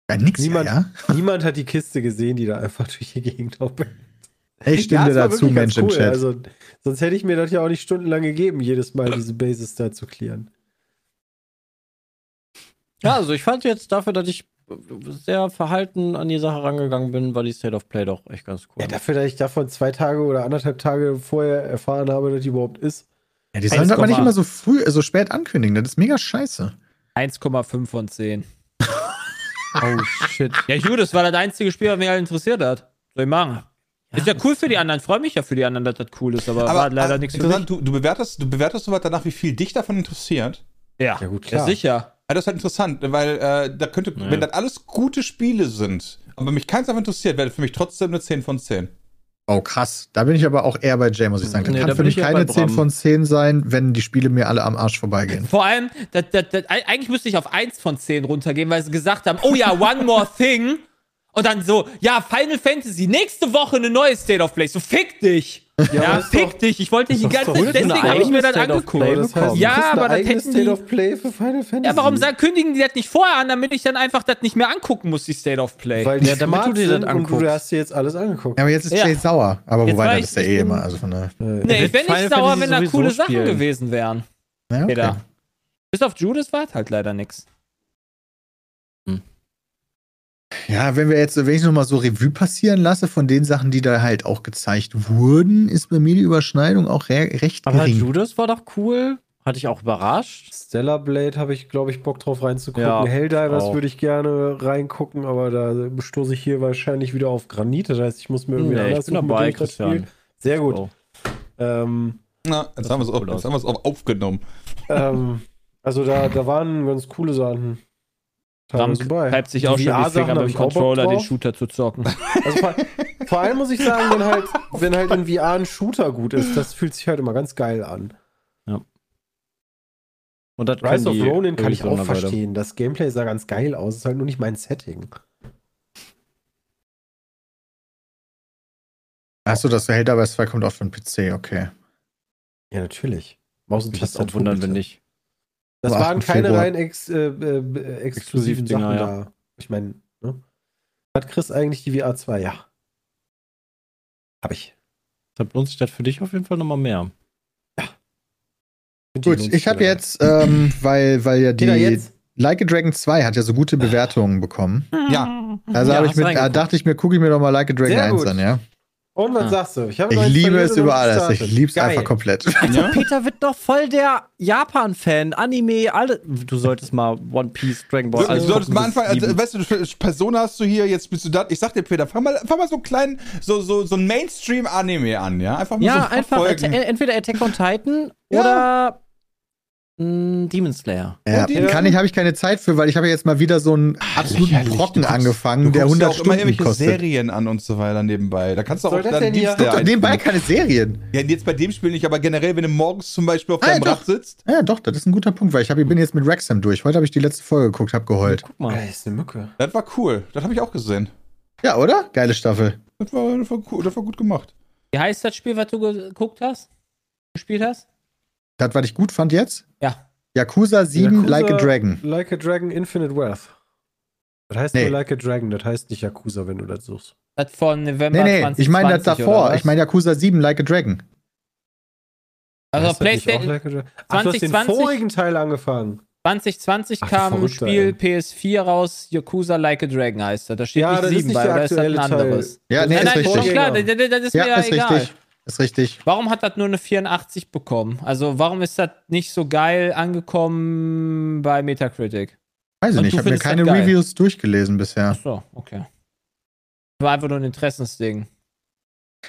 Ja nix, Niemand- ja, ja. Niemand hat die Kiste gesehen, die da einfach durch die Gegend hoppelt. Ich stimme Ja, dazu, Mensch im Chat. Also, sonst hätte ich mir das ja auch nicht stundenlang gegeben, jedes Mal diese Bases da zu klären. Ja, also ich fand jetzt dafür, dass ich sehr verhalten an die Sache rangegangen bin, war die State of Play doch echt ganz cool. Ja, dafür, dass ich davon zwei Tage oder anderthalb Tage vorher erfahren habe, dass die überhaupt ist. Ja, die sollen das mal nicht 1,8. immer so früh, so spät ankündigen. Das ist mega scheiße. 1,5 von 10. oh shit. Ja, gut, das war das einzige Spiel, was mich halt interessiert hat. Soll ich machen? ist ja cool für die anderen. Freue mich ja für die anderen, dass das cool ist, aber, war leider äh, nichts für mich. interessant, du, du bewertest, du bewertest sowas danach, wie viel dich davon interessiert. Ja, Ja, gut, ja klar. sicher. Ja, das ist halt interessant, weil äh, da könnte, Ja. wenn das alles gute Spiele sind, aber mich keins davon interessiert, wäre das für mich trotzdem eine 10 von 10. Oh, krass. Da bin ich aber auch eher bei Jay, muss ich sagen. Das Nee, kann da für mich keine bei 10 Bram. von 10 sein, wenn die Spiele mir alle am Arsch vorbeigehen. Vor allem, das, das, das, eigentlich müsste ich auf 1 von 10 runtergehen, weil sie gesagt haben, oh ja, one more thing. Und dann so, ja, Final Fantasy, nächste Woche eine neue State of Play. So, fick dich. Ja, fick doch- dich. Ich wollte dich die ganze Zeit, deswegen habe ich mir das State angeguckt. Play das heißt, Ja, aber das hätten State die- of Play für Final Fantasy. Ja, warum sagen, kündigen die das nicht vorher an, damit ich dann einfach das nicht mehr angucken muss, die State of Play? Weil Ja, damit du dir das anguckst. du hast dir jetzt alles angeguckt. Ja, aber jetzt ist Ja. Jay sauer. Aber Jetzt wobei, war das ist ja eh immer. Also von daher. nee, wird ich bin nicht Final sauer, Fantasy wenn da coole Sachen spielen. gewesen wären. Ja, okay. Bis auf Judas war es halt leider nix. Ja, wenn wir jetzt, wenn ich nochmal so Revue passieren lasse von den Sachen, die da halt auch gezeigt wurden, ist bei mir die Überschneidung auch re recht Aber gering. Judas war doch cool. Hatte ich auch überrascht. Stellar Blade habe ich, glaube ich, Bock drauf reinzugucken. Ja, Helldivers würde ich gerne reingucken, aber da stoße ich hier wahrscheinlich wieder auf Granit. Das heißt, ich muss mir irgendwie Nee, ich anders bin suchen, mit dabei, ich Christian. Sehr gut. So. Ähm, Na, jetzt wir es auf, haben wir es auch aufgenommen. ähm, also da, da waren ganz coole Sachen. Teilweise Ramp reibt sich auch die schon die Finger mit dem Controller, den Shooter zu zocken. Also vor, vor, allem muss ich sagen, wenn halt, wenn halt in VR ein Shooter gut ist, das fühlt sich halt immer ganz geil an. Ja. Und das Rise of Ronin kann ich auch verstehen. Das Gameplay sah ganz geil aus, ist halt nur nicht mein Setting. Achso, das Helldivers 2 kommt auch für den PC, okay. Ja, natürlich. Maus und Tastatur. wundern, wenn nicht. Das Am waren 8. keine Februar. rein ex, äh, äh, exklusiven Exklusivdinger, Sachen ja. da. Ich meine, ne? Hat Chris eigentlich die VR 2? Ja. Hab ich. Deshalb lohnt sich das für dich auf jeden Fall nochmal mehr. Die Gut, ich habe jetzt, ähm, weil, weil ja die jetzt? Like a Dragon 2 hat ja so gute Bewertungen bekommen. Ja. Also Ja, habe ich mit, da dachte ich mir, gucke ich mir doch mal Like a Dragon Sehr 1 gut. an, ja. Und was Ah. sagst du? Ich, habe Ich liebe es über alles. Ich liebe es einfach komplett. Ja? Peter wird doch voll der Japan-Fan. Anime, alle. Du solltest mal One Piece, Dragon Ball. Du, alles du solltest mal anfangen, also, weißt du, Persona hast du hier, jetzt bist du da. Ich sag dir, Peter, fang mal, fang mal so einen kleinen, so, so, so ein Mainstream-Anime an, ja? Einfach mal ja, so einfach Folgen. Entweder Attack on Titan Ja. oder Demon Slayer. Ja, die- kann ich, habe ich keine Zeit für, weil ich habe jetzt mal wieder so einen absoluten Lächerlich, Brocken guckst- angefangen, Du der guckst 100 ja auch immer Stunden irgendwelche kostet. Serien an und so weiter nebenbei. Da kannst du soll auch das dann? Dienstag Guck doch nebenbei keine Serien. Ja, jetzt bei dem Spiel nicht, aber generell, wenn du morgens zum Beispiel auf Ah, deinem ja, Rad sitzt. Ja, doch, das ist ein guter Punkt, weil ich, hab, ich bin jetzt mit Wrexham durch. Heute habe ich die letzte Folge geguckt, habe geheult. Guck mal. Ey, ist eine Mücke. Das war cool. Das habe ich auch gesehen. Ja, oder? Geile Staffel. Das war, das war cool, das war gut gemacht. Wie heißt das Spiel, was du geguckt hast? Gespielt hast? Das, was ich gut fand jetzt? Ja. Yakuza 7 Yakuza- Like a Dragon. Like a Dragon Infinite Wealth. Das heißt Nee. nur Like a Dragon, das heißt nicht Yakuza, wenn du das suchst. Das von November Nee, nee, 2020 ich meine das davor. Ich meine Yakuza 7 Like a Dragon. Also Heißt PlayStation Like a Dragon? Ach, du hast den 2020? vorigen Teil angefangen. 2020 Ach, kam ein Spiel ey. PS4 raus, Yakuza Like a Dragon heißt das. Da steht Ja, nicht das ist 7 nicht bei, oder ist das ein Teil. anderes? Ja, nee, nein, ist nein, schon richtig. klar, das, das ist mir Ja, ja ist egal. richtig. Ist richtig. Warum hat das nur eine 84 bekommen? Also warum ist das nicht so geil angekommen bei Metacritic? Weiß ich Und nicht, ich habe mir keine? Reviews durchgelesen bisher. Achso, okay. War einfach nur ein Interessensding.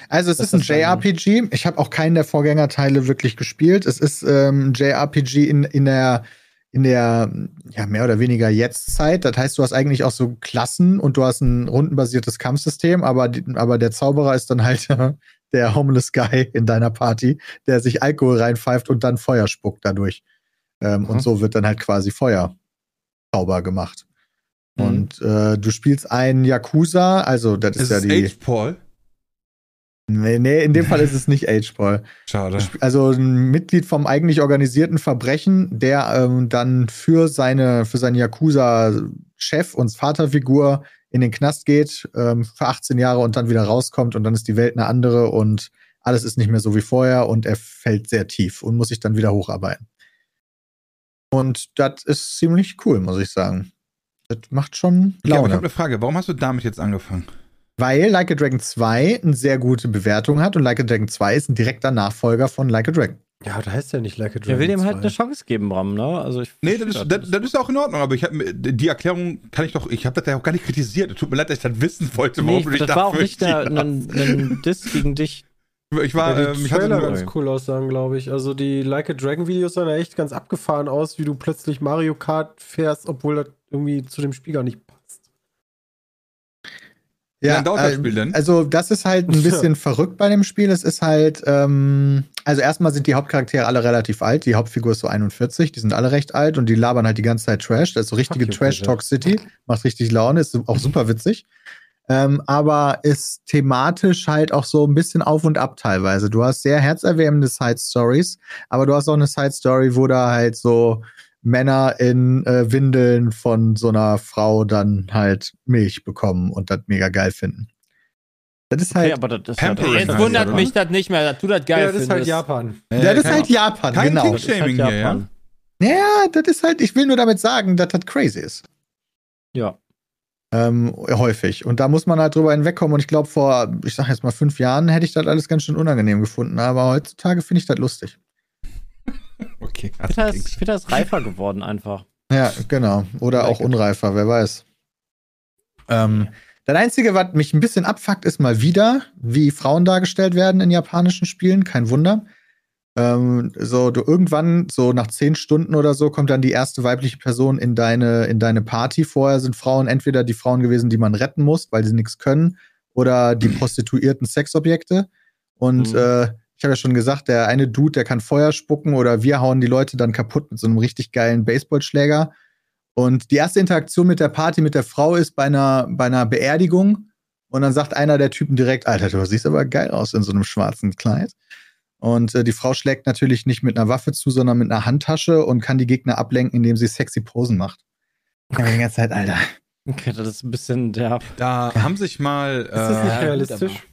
Also es Das ist ein JRPG. Ich habe auch keinen der Vorgängerteile wirklich gespielt. Es ist ähm, ein JRPG in, in der in der ja mehr oder weniger Jetztzeit. Das heißt, du hast eigentlich auch so Klassen und du hast ein rundenbasiertes Kampfsystem, aber aber der Zauberer ist dann halt der homeless Guy in deiner Party, der sich Alkohol reinpfeift und dann Feuer spuckt dadurch. Ähm, Mhm. Und so wird dann halt quasi Feuerzauber gemacht. Mhm. Und äh, du spielst einen Yakuza, also das ist Ist ja die. Age Paul? Nee, nee, in dem Fall ist es nicht Age-Paul. Schade. Also ein Mitglied vom eigentlich organisierten Verbrechen, der ähm, dann für seine, für seinen Yakuza-Chef und Vaterfigur in den Knast geht, ähm, für 18 Jahre und dann wieder rauskommt und dann ist die Welt eine andere und alles ist nicht mehr so wie vorher und er fällt sehr tief und muss sich dann wieder hocharbeiten. Und das ist ziemlich cool, muss ich sagen. Das macht schon Okay, aber ich Laune. habe eine Frage. Warum hast du damit jetzt angefangen? Weil Like a Dragon 2 eine sehr gute Bewertung hat und Like a Dragon 2 ist ein direkter Nachfolger von Like a Dragon. Ja, das heißt ja nicht Like a Dragon. Der will dem halt 2. eine Chance geben, Bram, ne? Also ich Nee, das ist, das, das ist auch in Ordnung, aber ich hab, die Erklärung kann ich doch, ich habe das ja auch gar nicht kritisiert. Tut mir leid, dass ich das wissen wollte, Nee, warum du dich das war auch nicht ein, ein Diss gegen dich. Ich war, Ja, ähm, die ich hatte Trailer nur, ganz cool aussahen, glaube ich. Also die Like a Dragon Videos sahen ja echt ganz abgefahren aus, wie du plötzlich Mario Kart fährst, obwohl das irgendwie zu dem Spiel gar nicht passt. Wie lange dauert das äh, Spiel denn? Also, das ist halt ein bisschen verrückt bei dem Spiel. Es ist halt, ähm, also erstmal sind die Hauptcharaktere alle relativ alt. Die Hauptfigur ist so 41, die sind alle recht alt und die labern halt die ganze Zeit Trash. Das ist so richtige Fuck you, Trash Talk City. Macht richtig Laune, ist auch super witzig. Ähm, aber ist thematisch halt auch so ein bisschen auf und ab teilweise. Du hast sehr herzerwärmende Side Stories, aber du hast auch eine Side Story, wo da halt so Männer in äh, Windeln von so einer Frau dann halt Milch bekommen und das mega geil finden. Das ist Okay, halt, aber das ist Pampering ja, Jetzt wundert mich das nicht mehr, dass du das geil ja, das ist halt findest. Japan. Äh, das ist halt Japan, kein genau. King- das ist halt Shaming hier, ja? Japan. Ja, das ist halt, ich will nur damit sagen, dass das crazy ist. Ja. Ähm, häufig. Und da muss man halt drüber hinwegkommen. Und ich glaube, vor, ich sag jetzt mal fünf Jahren hätte ich das alles ganz schön unangenehm gefunden. Aber heutzutage finde ich das lustig. Okay. Peter ist, Peter ist reifer geworden einfach. Ja, genau. Oder auch unreifer, wer weiß. Ähm, das Einzige, was mich ein bisschen abfuckt, ist mal wieder, wie Frauen dargestellt werden in japanischen Spielen. Kein Wunder. Ähm, so, du irgendwann, so nach zehn Stunden oder so, kommt dann die erste weibliche Person in deine, in deine Party. Vorher sind Frauen entweder die Frauen gewesen, die man retten muss, weil sie nichts können, oder die prostituierten Sexobjekte. Und Mhm. äh, ich habe ja schon gesagt, der eine Dude, der kann Feuer spucken oder wir hauen die Leute dann kaputt mit so einem richtig geilen Baseballschläger. Und die erste Interaktion mit der Party mit der Frau ist bei einer, bei einer Beerdigung. Und dann sagt einer der Typen direkt, Alter, du siehst aber geil aus in so einem schwarzen Kleid. Und äh, die Frau schlägt natürlich nicht mit einer Waffe zu, sondern mit einer Handtasche und kann die Gegner ablenken, indem sie sexy Posen macht. Ja, die ganze Zeit, Alter. Okay, das ist ein bisschen derb. Da haben sich mal. Ist das äh, nicht ja, realistisch?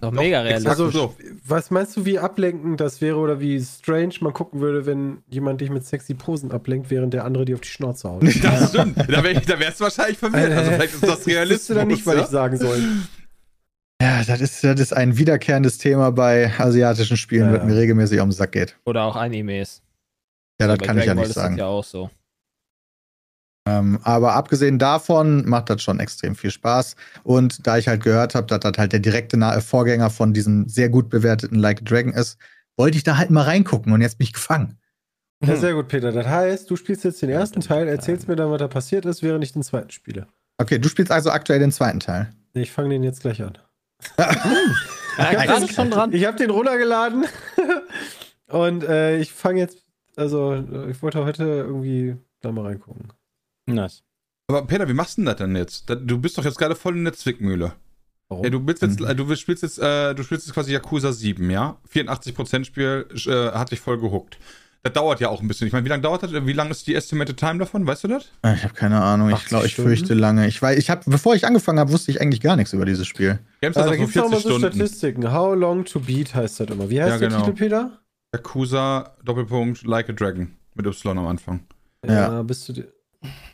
Doch mega realistisch. Also, so. was meinst du, wie ablenkend das wäre oder wie strange man gucken würde, wenn jemand dich mit sexy Posen ablenkt, während der andere dir auf die Schnauze haut? Das stimmt. Da, wär ich, da wärst du wahrscheinlich verwirrt. Also vielleicht ist das Wüsste Realismus. dann nicht, was ja? ich sagen soll. Ja, das ist, das ist ein wiederkehrendes Thema bei asiatischen Spielen, Ja, wird ja. mir regelmäßig um den Sack geht. Oder auch Animes. Ja, das kann ich ja Dragon Ball nicht ist das sagen. ja auch so. Ähm, aber abgesehen davon macht das schon extrem viel Spaß. Und da ich halt gehört habe, dass das halt der direkte nahe Vorgänger von diesem sehr gut bewerteten Like a Dragon ist, wollte ich da halt mal reingucken und jetzt bin ich gefangen. Ja, sehr gut, Peter. Das heißt, du spielst jetzt den ersten Teil, erzählst mir dann, was da passiert ist, während ich den zweiten spiele. Okay, du spielst also aktuell den zweiten Teil. Nee, Ich fange den jetzt gleich an. Ja, hab gerade den- schon dran. Ich habe den runtergeladen und äh, ich fange jetzt, also ich wollte heute irgendwie da mal reingucken. Nice. Aber Peter, wie machst du denn das denn jetzt? Du bist doch jetzt gerade voll in der Zwickmühle. Warum? Ja, du bist jetzt, Mhm. äh, du spielst jetzt, äh, du spielst jetzt quasi Yakuza 7, ja? 84% Spiel äh, hat dich voll gehuckt. Das dauert ja auch ein bisschen. Ich meine, wie lange dauert das? Wie lange ist die Estimated Time davon? Weißt du das? Ich habe keine Ahnung. Ich 80 glaube, ich Stunden? fürchte lange. Ich weiß, ich habe, bevor ich angefangen habe, wusste ich eigentlich gar nichts über dieses Spiel. Games das da auch so gibt es auch 40 mal so Stunden. Statistiken. How long to beat heißt das immer. Wie heißt Ja, der genau. Titel, Peter? Yakuza, Doppelpunkt, Like a Dragon. Mit Y am Anfang. Ja. bist du dir.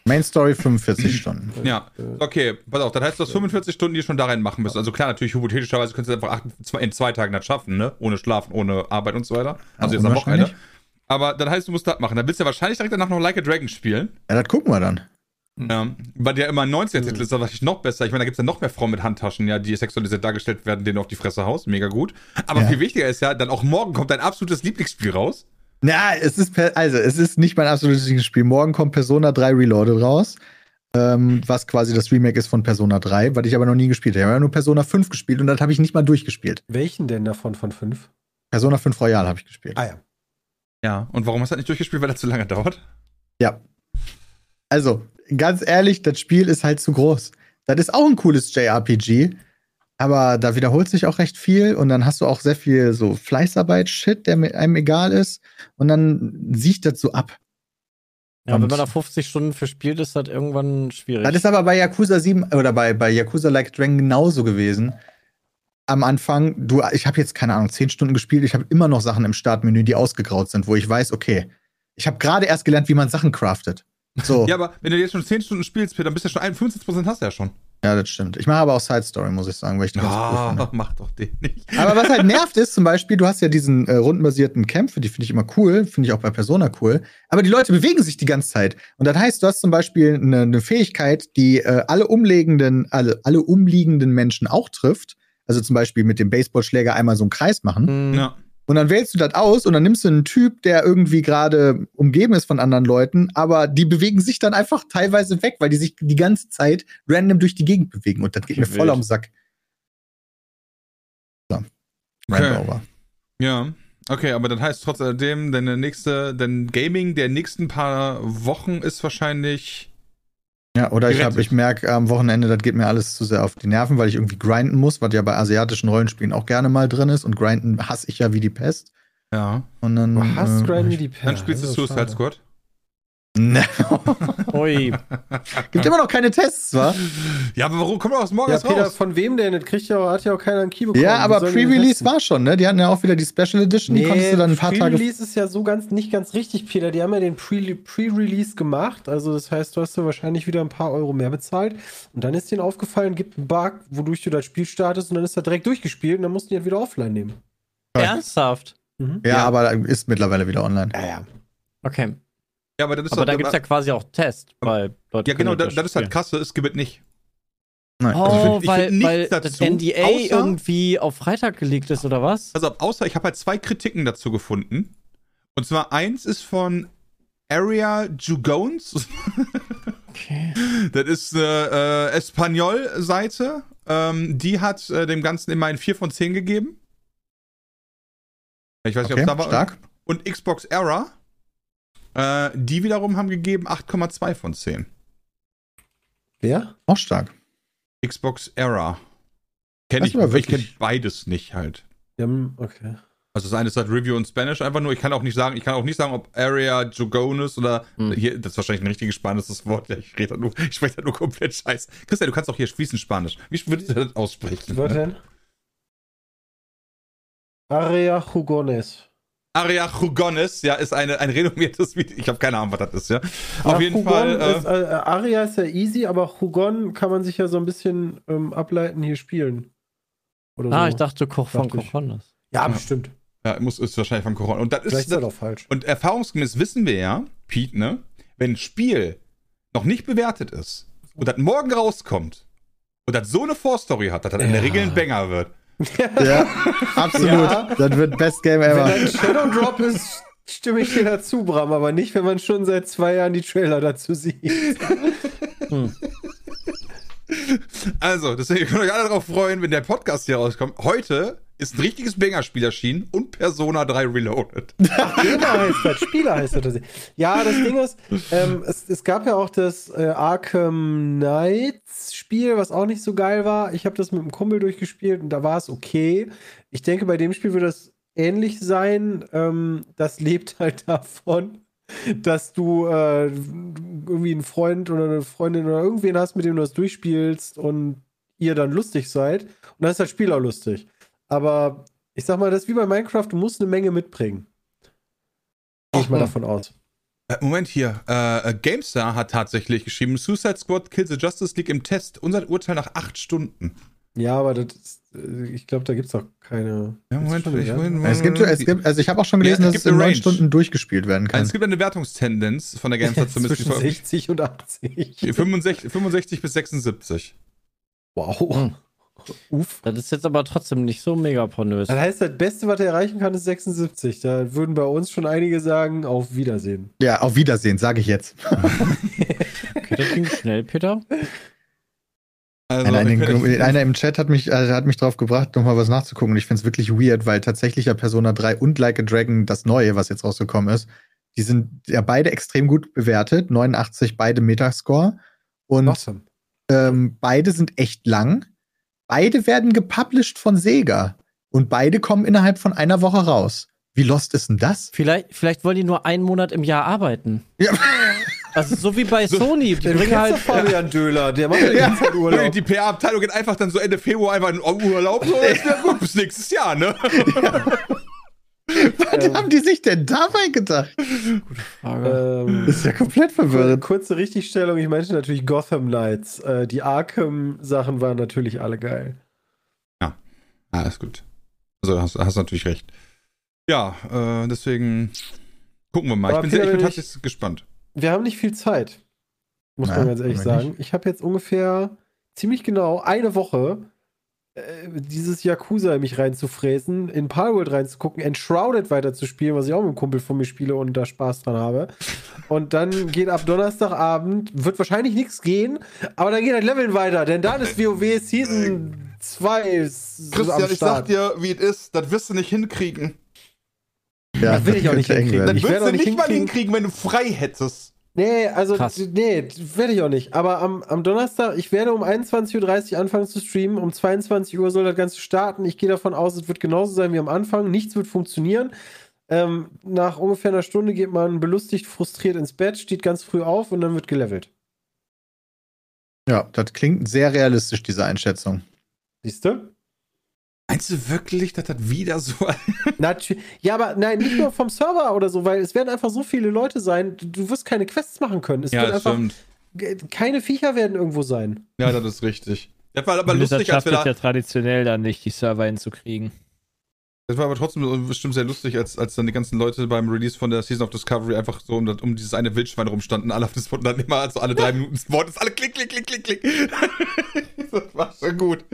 Main Story 45 Stunden. Ja. Okay, pass auf, das heißt, du hast 45 Stunden, die du schon da rein machen müssen. Also klar, natürlich hypothetischerweise könntest du einfach acht, zwei, in zwei Tagen das schaffen, ne? Ohne Schlafen, ohne Arbeit und so weiter. Also Ja, jetzt am Wochenende. Aber dann heißt, du musst das machen. Dann willst du ja wahrscheinlich direkt danach noch Like a Dragon spielen. Ja, das gucken wir dann. Ja, weil der immer ein 19-Titel ist, das natürlich noch besser. Ich meine, da gibt es ja noch mehr Frauen mit Handtaschen, ja, die sexualisiert dargestellt werden, denen du auf die Fresse haust. Mega gut. Aber Ja. viel wichtiger ist ja, dann auch morgen kommt dein absolutes Lieblingsspiel raus. Na, es ist, also, es ist nicht mein absolutes Lieblingsspiel. Morgen kommt Persona 3 Reloaded raus. Ähm, was quasi das Remake ist von Persona 3, was ich aber noch nie gespielt habe. Ich habe ja nur Persona 5 gespielt und das habe ich nicht mal durchgespielt. Welchen denn davon von fünf? Persona 5 Royal habe ich gespielt. Ah ja. Ja. Und warum hast du das nicht durchgespielt, weil das zu lange dauert? Ja. Also, ganz ehrlich, das Spiel ist halt zu groß. Das ist auch ein cooles JRPG, aber da wiederholt sich auch recht viel und dann hast du auch sehr viel so Fleißarbeit-Shit, der mit einem egal ist und dann sieht das so ab. Ja, Und- wenn man da 50 Stunden verspielt, ist das irgendwann schwierig. Das ist aber bei Yakuza 7 oder bei, bei Yakuza Like Dragon genauso gewesen. Am Anfang, du, ich habe jetzt keine Ahnung, 10 Stunden gespielt, ich habe immer noch Sachen im Startmenü, die ausgegraut sind, wo ich weiß, okay, ich habe gerade erst gelernt, wie man Sachen craftet. So. Ja, aber wenn du jetzt schon 10 Stunden spielst, Peter, dann bist du ja schon ein- 25% hast du ja schon. Ja, das stimmt. Ich mache aber auch Side Story, muss ich sagen, weil ich das ganz cool finde. mach doch den nicht. Aber was halt nervt ist, zum Beispiel, du hast ja diesen äh, rundenbasierten Kämpfe, die finde ich immer cool, finde ich auch bei Persona cool. Aber die Leute bewegen sich die ganze Zeit. Und das heißt, du hast zum Beispiel eine, eine Fähigkeit, die äh, alle umliegenden, alle, alle umliegenden Menschen auch trifft. Also zum Beispiel mit dem Baseballschläger einmal so einen Kreis machen. Hm, Ja. Und dann wählst du das aus und dann nimmst du einen Typ, der irgendwie gerade umgeben ist von anderen Leuten, aber die bewegen sich dann einfach teilweise weg, weil die sich die ganze Zeit random durch die Gegend bewegen. Und das geht mir voll am Sack. So. Okay. Ja. Okay, aber das heißt trotzdem, deine nächste, dein Gaming der nächsten paar Wochen ist wahrscheinlich. Ja, oder ich, hab, ich merke am Wochenende, das geht mir alles zu sehr auf die Nerven, weil ich irgendwie grinden muss, was ja bei asiatischen Rollenspielen auch gerne mal drin ist. Und grinden hasse ich ja wie die Pest. Ja. Und dann. Du hast äh, Grind wie die Dann spielst du Ja, Suicide. Squad. Ne. Ui. Gibt immer noch keine Tests, wa? Ja, aber warum kommt aus morgen Ja, Peter, raus? von wem denn? Das kriegt ja, hat ja auch keiner einen Key bekommen. Ja, aber Pre-Release war schon, ne? Die hatten ja auch wieder die Special Edition, die konntest du dann ein paar Tage. Pre-Release ist ja so ganz nicht ganz richtig, Peter. Die haben ja den Pre- Pre-Release gemacht. Also das heißt, du hast ja wahrscheinlich wieder ein paar Euro mehr bezahlt. Und dann ist denen aufgefallen, gibt einen Bug, wodurch du das Spiel startest und dann ist er direkt durchgespielt und dann mussten die halt wieder offline nehmen. Ernsthaft? Mhm. Ja, Ja. aber ist mittlerweile wieder online. Ja, ja. Okay. Ja, aber das ist Aber doch- da gibt es ja quasi auch Tests, weil Leute Ja, genau, das, das ist halt krasse, es gibt nicht. Nein. Oh, Also ich find- ich weil, nichts weil das dazu, NDA außer- irgendwie auf Freitag gelegt ist, oder was? Also außer ich habe halt zwei Kritiken dazu gefunden. Und zwar eins ist von Area Jugones. Okay. Das ist eine äh, Espanol-Seite. Ähm, die hat äh, dem Ganzen immer ein 4 von 10 gegeben. Ich weiß nicht, Okay, ob da war. stark. Und Xbox Era. Äh, die wiederum haben gegeben 8,2 von 10. Wer? Auch stark. Xbox Era. Kenne ich, ich kenne beides nicht halt. Ja, hm, okay. Also das eine ist halt Review in Spanish einfach nur. Ich kann auch nicht sagen, ich kann auch nicht sagen, ob Area Jogonis oder Hm. hier, das ist wahrscheinlich ein richtig spanisches Wort. Ich rede halt nur, ich spreche halt nur komplett Scheiß. Christian, du kannst auch hier fließend Spanisch. Wie würdest du das aussprechen? Was denn? Area Jugones. Area Jugones, ja, ist eine, ein renommiertes Video. Ich habe keine Ahnung, was das ist, ja. Auf Ja, jeden Hugon Fall. Äh, Ist, äh, Aria ist ja easy, aber Hugon kann man sich ja so ein bisschen ähm, ableiten, hier spielen. Oder Ah, so. ich dachte Koch von. Kochonis. Ja, Ja. bestimmt. ja, muss ist wahrscheinlich von Corona. Und das Vielleicht ist ist das auch falsch. Und erfahrungsgemäß wissen wir ja, Pete, ne, wenn ein Spiel noch nicht bewertet ist und das morgen rauskommt und das so eine Vorstory hat, dass das in der Ja. Regel ein Banger wird. Ja, absolut. Ja. Das wird Best Game Wenn ever. ein Shadow Drop ist, stimme ich dir dazu, Bram, aber nicht, wenn man schon seit zwei Jahren die Trailer dazu sieht. Also, deswegen könnt ihr euch alle darauf freuen, wenn der Podcast hier rauskommt. Heute ist ein richtiges Banger-Spiel erschienen und Persona 3 Reloaded. Spieler heißt das, Spieler heißt das. Ja, das Ding ist, ähm, es, es gab ja auch das äh, Arkham Knights Spiel, was auch nicht so geil war. Ich habe das mit einem Kumpel durchgespielt und da war es okay. Ich denke, bei dem Spiel wird das ähnlich sein. Ähm, das lebt halt davon, dass du äh, irgendwie einen Freund oder eine Freundin oder irgendwen hast, mit dem du das durchspielst und ihr dann lustig seid. Und dann ist das Spiel auch lustig. Aber ich sag mal, das ist wie bei Minecraft, du musst eine Menge mitbringen. Gehe ich mal davon aus. Äh, Moment hier. Äh, äh, GameStar hat tatsächlich geschrieben: Suicide Squad kills the Justice League im Test. Unser Urteil nach acht Stunden. Ja, aber das äh, ich glaube, da gibt es auch keine. Ja, Moment, schon, ich- ja? Moment, Es gibt, es gibt, also ich habe auch schon gelesen, Ja, es dass es gibt in neun. Stunden durchgespielt werden Also kann. es gibt eine Wertungstendenz von der GameStar zumindest. Zwischen die 60 und 80. 65, 65 bis 76. Wow. Hm. Uff. Das ist jetzt aber trotzdem nicht so mega pornös. Das heißt, das Beste, was er erreichen kann, ist 76. Da würden bei uns schon einige sagen, auf Wiedersehen. Ja, auf Wiedersehen, sage ich jetzt. Okay, das ging schnell, Peter. Also, einer, den, einer im Chat hat mich, also hat mich drauf gebracht, nochmal was nachzugucken. Und ich finde es wirklich weird, weil tatsächlich ja Persona 3 und Like a Dragon, das neue, was jetzt rausgekommen ist, die sind ja beide extrem gut bewertet. 89 beide Metascore. Und Awesome. ähm, beide sind echt lang. Beide werden gepublished von Sega. Und beide kommen innerhalb von einer Woche raus. Wie lost ist denn das? Vielleicht, vielleicht wollen die nur einen Monat im Jahr arbeiten. Ja. Also so wie bei Sony. Die bringen halt. Fabian Döhler, der macht ja die ganze Zeit Urlaub. Die PR-Abteilung geht einfach dann so Ende Februar einfach in Urlaub. So, ist ja gut, bis nächstes Jahr, ne? Was haben die sich denn dabei gedacht? Frage. Ähm, Das ist ja komplett verwirrend. Kurze Richtigstellung, ich meinte natürlich Gotham Knights. Äh, die Arkham-Sachen waren natürlich alle geil. Ah, ist gut. Also hast, hast natürlich recht. Ja, äh, deswegen gucken wir mal. Aber ich bin, sehr, ich bin tatsächlich gespannt. Wir haben nicht viel Zeit, muss Na, man ganz ehrlich sagen. Ich habe jetzt ungefähr ziemlich genau eine Woche äh, dieses Yakuza in mich reinzufräsen, in Palworld reinzugucken, Enshrouded weiterzuspielen, was ich auch mit einem Kumpel von mir spiele und da Spaß dran habe. Und dann geht ab Donnerstagabend, wird wahrscheinlich nichts gehen, aber dann geht das Leveln weiter, denn dann ist WoW Season 2 so am Start. dir, wie es ist, das wirst du nicht hinkriegen. Ja, Das will ich auch nicht hinkriegen. werden. Ich werde auch nicht hinkriegen- wenn du frei hättest. Nee, also, Krass. nee, werde ich auch nicht. Aber am, am Donnerstag, ich werde um 21.30 Uhr anfangen zu streamen. Um 22 Uhr soll das Ganze starten. Ich gehe davon aus, es wird genauso sein wie am Anfang. Nichts wird funktionieren. Ähm, nach ungefähr einer Stunde geht man belustigt, frustriert ins Bett, steht ganz früh auf und dann wird gelevelt. Ja, das klingt sehr realistisch, diese Einschätzung. Siehst du? Meinst du wirklich, dass das wieder so. Natürlich. Ja, aber nein, nicht nur vom Server oder so, weil es werden einfach so viele Leute sein, du, wirst keine Quests machen können. Es wird einfach, ge- keine Viecher werden irgendwo sein. Ja, das ist richtig. Das war aber lustig, als schafft wir es da. ja traditionell dann nicht, die Server hinzukriegen. Das war aber trotzdem bestimmt sehr lustig, als, als dann die ganzen Leute beim Release von der Season of Discovery einfach so um, um dieses eine Wildschwein rumstanden, alle auf das Wort, dann immer also alle drei Minuten das Wort ist alle klick, klick, klick, klick, klick. das war schon gut.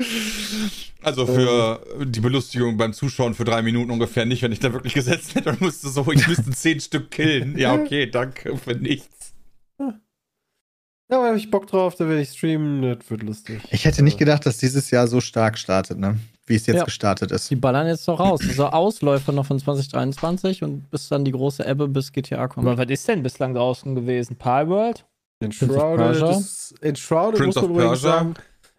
Also für die Belustigung beim Zuschauen für drei Minuten ungefähr nicht, wenn ich da wirklich gesetzt hätte und musste so, ich müsste zehn Stück killen. Ja, okay, danke für nichts. Ja, aber habe ich Bock drauf, da werde ich streamen, das wird lustig. Ich hätte nicht gedacht, dass dieses Jahr so stark startet, ne? Wie es jetzt Ja. gestartet ist. Die ballern jetzt doch raus. Also Ausläufer noch von 2023 und bis dann die große Ebbe bis GTA kommt. Aber was ist denn bislang draußen gewesen? Palworld? Enshrouded, Persia? ist, Enshrouded Prince muss man of übrigens Persia? sagen,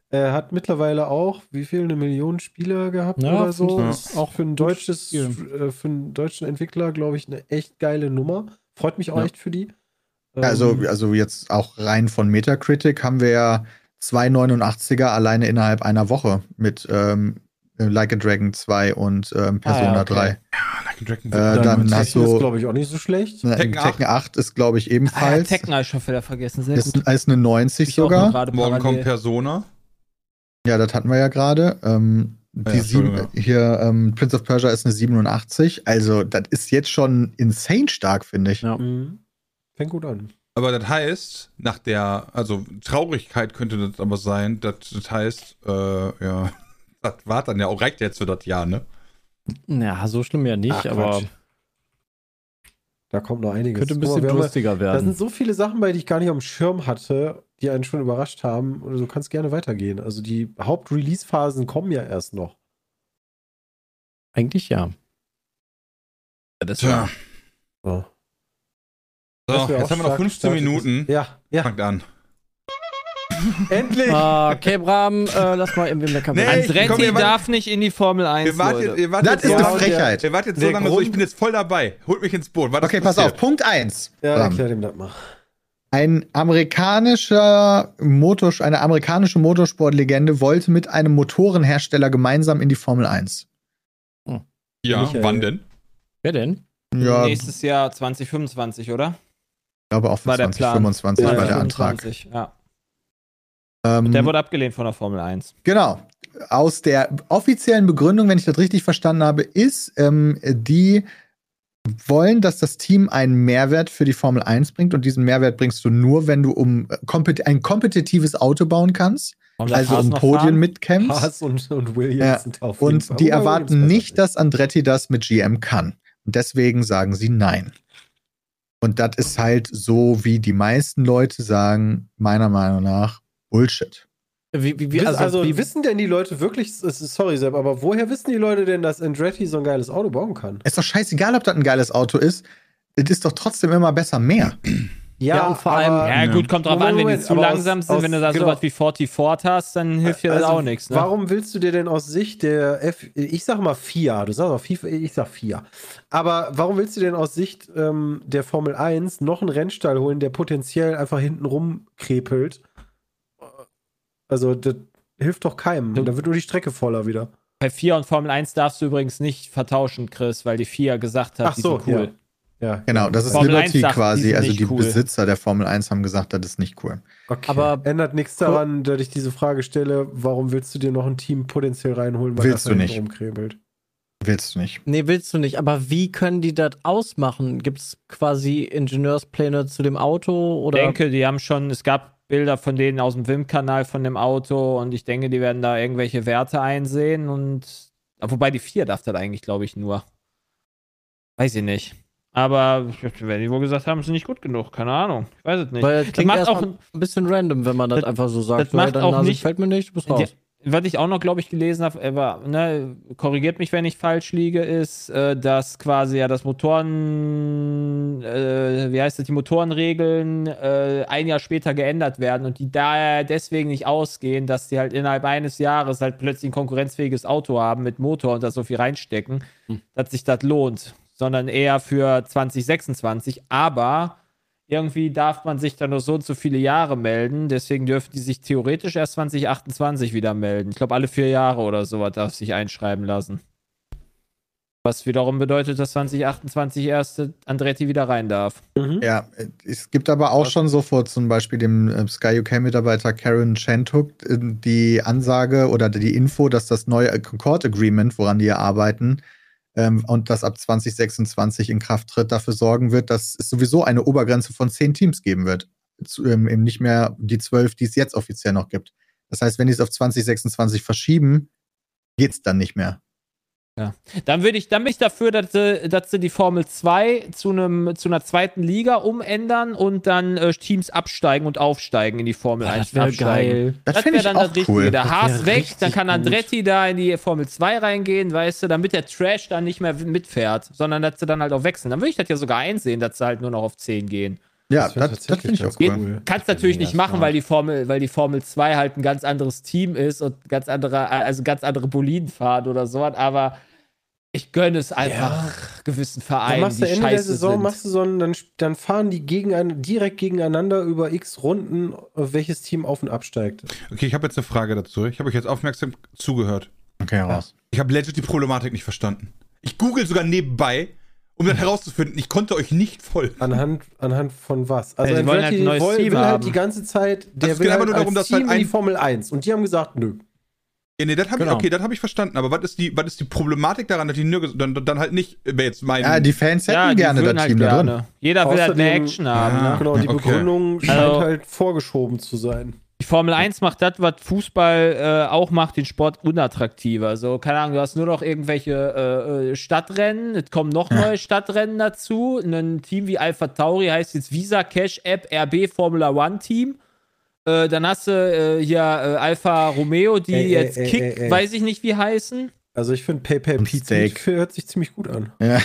Er hat mittlerweile auch, wie viel, eine Million Spieler gehabt Ja, oder so. Ist auch für ein deutsches, äh, für einen deutschen Entwickler, glaube ich, eine echt geile Nummer. Freut mich auch Ja. echt für die. Also, Ähm, also jetzt auch rein von Metacritic haben wir ja zwei 89er alleine innerhalb einer Woche mit ähm, Like a Dragon 2 und ähm, Persona Ah, ja, okay. 3. Like a Dragon Äh, dann Tekken hast ist, du glaube ich, auch nicht so schlecht. ne, Tekken Tekken, 8 ist, glaube ich, Ah, ja, ebenfalls. Tekken habe ich schon wieder vergessen. Sehr ist, gut. ist eine 90 Ich sogar. Morgen kommt Persona. Ja, das hatten wir ja gerade. Ähm, Ja, die sieben, hier, ähm, Prince of Persia ist eine 87. Also, das ist jetzt schon insane stark, finde ich. Ja. Mhm. Fängt gut an. Aber das heißt, nach der, also Traurigkeit könnte das aber sein, dass das heißt, äh, ja, das war dann ja auch, reicht jetzt für das Jahr, ne? Ja, so schlimm ja nicht, Ach, aber Quatsch. Da kommt noch einiges. könnte ein mal, bisschen ja- lustiger Da werden. sind so viele Sachen bei, die ich gar nicht auf dem Schirm hatte, die einen schon überrascht haben. Oder du kannst gerne weitergehen. Also die Haupt-Release-Phasen kommen ja erst noch. Eigentlich ja. Das Tja. So. So, jetzt haben wir noch stark 15 gestartet. Minuten. Ja, ja, Fangt an. endlich! Ah, okay, Bram, äh, lass mal irgendwie meckern. Nee, ich- komm, Andretti wart- darf nicht in die Formel 1, Ihr wart, Leute. ihr wart Das ist eine Frechheit. Ihr wart jetzt so lange so, ich bin jetzt voll dabei. Holt mich ins Boot. Okay, pass auf. Punkt 1. Ja, erklär dem das mal. Ein amerikanischer Motor, eine amerikanische Motorsportlegende wollte mit einem Motorenhersteller gemeinsam in die Formel 1. Ja, Michael. wann denn? Wer denn? Ja, ich Nächstes Jahr 2025, oder? glaube auch für war der Plan. 2025 war der 2025, Antrag. Ja. Ähm, Der wurde abgelehnt von der Formel 1. Genau. Aus der offiziellen Begründung, wenn ich das richtig verstanden habe, ist, ähm, die wollen, dass das Team einen Mehrwert für die Formel 1 bringt und diesen Mehrwert bringst du nur, wenn du um äh, kompet ein kompetitives Auto bauen kannst, also Haas um Podien mitkämpfst. Haas und, und Williams Ja, sind auf jeden Fall- Und die Wobei erwarten nicht, dass Andretti das mit GM kann. Und deswegen sagen sie nein. Und das ist halt so, wie die meisten Leute sagen, meiner Meinung nach, Bullshit. Wie, wie, wie, also, also wie, wissen denn die Leute wirklich, sorry Sepp, aber woher wissen die Leute denn, dass Andretti so ein geiles Auto bauen kann? Ist doch scheißegal, ob das ein geiles Auto ist. Es ist doch trotzdem immer besser mehr. Ja, und vor allem- Ja, Ja. gut, kommt drauf Moment, an, wenn die zu langsam aus- sind, wenn du da aus- genau. sowas wie 40 Ford hast, dann hilft dir das Also, auch nichts. Ne? Warum willst du dir denn aus Sicht der F, ich sag mal FIA, du sagst auch FIFA, ich sag FIA. Aber warum willst du denn aus Sicht ähm, der Formel 1 noch einen Rennstall holen, der potenziell einfach hinten rumkrepelt? Also, das hilft doch keinem. Du- Da wird nur die Strecke voller wieder. Bei 4 und Formel 1 darfst du übrigens nicht vertauschen, Chris, weil die FIA gesagt hat, Ach die so, sind cool. Ja, Genau, das ist Formel 1 Liberty sagt, die quasi. sind Also die cool. Besitzer der Formel 1 haben gesagt, das ist nicht cool. Okay. Aber- ändert nichts daran, dass ich diese Frage stelle, warum willst du dir noch ein Team potenziell reinholen, weil Willst das du nicht. rumkrebelt? Willst du nicht. Nee, willst du nicht. Aber wie können die das ausmachen? Gibt es quasi Ingenieurspläne zu dem Auto? Ich Oder denke, die haben schon, es gab Bilder von denen aus dem WIM-Kanal von dem Auto und ich denke, die werden da irgendwelche Werte einsehen und wobei die 4 darf das eigentlich, glaube ich, nur. Weiß ich nicht. Aber wenn die wohl gesagt haben, ist nicht gut genug, keine Ahnung. Ich weiß es nicht. Weil das klingt macht auch- ein bisschen random, wenn man das, Das- einfach so sagt. das macht so, ey, deine auch Nase nicht- gefällt mir nicht, du bist raus. Ja, was ich auch noch, glaube ich, gelesen habe, war, ne, korrigiert mich, wenn ich falsch liege, ist, äh, dass quasi ja das Motoren, äh, wie heißt das, die Motorenregeln äh, ein Jahr später geändert werden und die daher deswegen nicht ausgehen, dass die halt innerhalb eines Jahres halt plötzlich ein konkurrenzfähiges Auto haben mit Motor und da so viel reinstecken, Hm. dass sich das lohnt, sondern eher für 2026. Aber irgendwie darf man sich dann nur so und so viele Jahre melden. Deswegen dürfen die sich theoretisch erst 2028 wieder melden. Ich glaube, alle vier Jahre oder sowas darf sich einschreiben lassen. Was wiederum bedeutet, dass 2028 erst Andretti wieder rein darf. Mhm. Ja, es gibt aber auch schon so vor zum Beispiel dem äh, Sky UK-Mitarbeiter Karen Shantuk äh, die Ansage oder die Info, dass das neue Concord Agreement, woran die ja arbeiten, ähm, und das ab 2026 in Kraft tritt, dafür sorgen wird, dass es sowieso eine Obergrenze von zehn Teams geben wird. Zu, ähm, eben nicht mehr die zwölf, die es jetzt offiziell noch gibt. Das heißt, wenn die es auf 2026 verschieben, geht es dann nicht mehr. Dann würde ich, dann bin ich dafür, dass sie, dass sie die Formel 2 zu einem, zu einer zweiten Liga umändern und dann äh, Teams absteigen und aufsteigen in die Formel Ja, 1 das wäre geil. Das, Das wäre dann auch das Richtige. cool. Der Haas weg, dann kann gut. Andretti da in die Formel 2 reingehen, weißt du, damit der Trash dann nicht mehr mitfährt, sondern dass sie dann halt auch wechseln. Dann würde ich das ja sogar einsehen, dass sie halt nur noch auf 10 gehen. Ja, Das das, das tatsächlich finde ich auch cool. cool. Kannst natürlich nicht machen, weil die Formel, weil die Formel 2 halt ein ganz anderes Team ist und ganz andere, also ganz andere Boliden fahren oder so, aber ich gönne es einfach gewissen Dann Vereinen, machst du die Ende der scheiße Saison, sind. machst du so einen, dann, dann fahren die gegen, direkt gegeneinander über x Runden, welches Team auf und absteigt. Okay, ich habe jetzt eine Frage dazu. Ich habe euch jetzt aufmerksam zugehört. Okay, raus. Ich habe legit die Problematik nicht verstanden. Ich google sogar nebenbei, um dann herauszufinden, ich konnte euch nicht folgen. Anhand, anhand von was? Also Ja, die wollen halt ein neues will, Team will halt haben. die ganze Zeit, der es will geht einfach halt nur darum, als dass halt Team in die ein- Formel 1. Und die haben gesagt, nö. Ja, nee, das hab Genau. ich, okay, das habe ich verstanden. Aber was ist die, was ist die Problematik daran, dass die nirgends, dann, dann halt nicht, wäre jetzt mein. Ja, die Fans hätten ja, die gerne das halt Team da drin. gerne. Jeder will halt mehr Außerdem- Action haben. Ah. Ne? Genau, die okay. Begründung scheint Also- halt vorgeschoben zu sein. Die Formel 1 macht das, was Fußball äh, auch macht, den Sport unattraktiver. So, keine Ahnung, du hast nur noch irgendwelche äh, äh, Stadtrennen, es kommen noch neue Stadtrennen dazu. Ein Team wie Alpha Tauri heißt jetzt Visa Cash App RB Formula One Team. Äh, dann hast du äh, hier äh, Alfa Romeo, die Ey, jetzt ey, Kick, ey, ey. weiß ich nicht wie heißen. Also ich finde PayPal Pizza hört sich ziemlich gut an. Ja.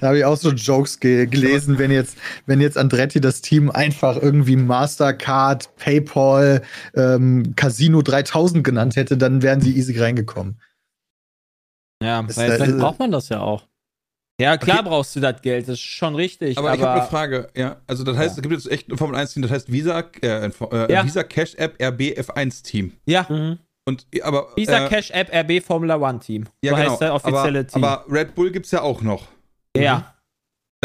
Da habe ich auch so Jokes ge gelesen, wenn jetzt, wenn jetzt Andretti das Team einfach irgendwie Mastercard, PayPal, ähm, Casino 3000 genannt hätte, dann wären sie easy reingekommen. Ja, weil Vielleicht braucht man das ja auch. Ja klar Okay. brauchst du das Geld, das ist schon richtig. aber, Aber, ich habe eine Frage, ja. Also das heißt, Ja. es gibt jetzt echt ein Formel 1 Team, das heißt Visa, äh, äh, Ja. Visa Cash App RB F1 Team. ja, Und aber Visa äh, Cash App RB Formula One Team. ja, so genau, heißt der offizielle aber, Team. Aber Red Bull gibt's ja auch noch. ja.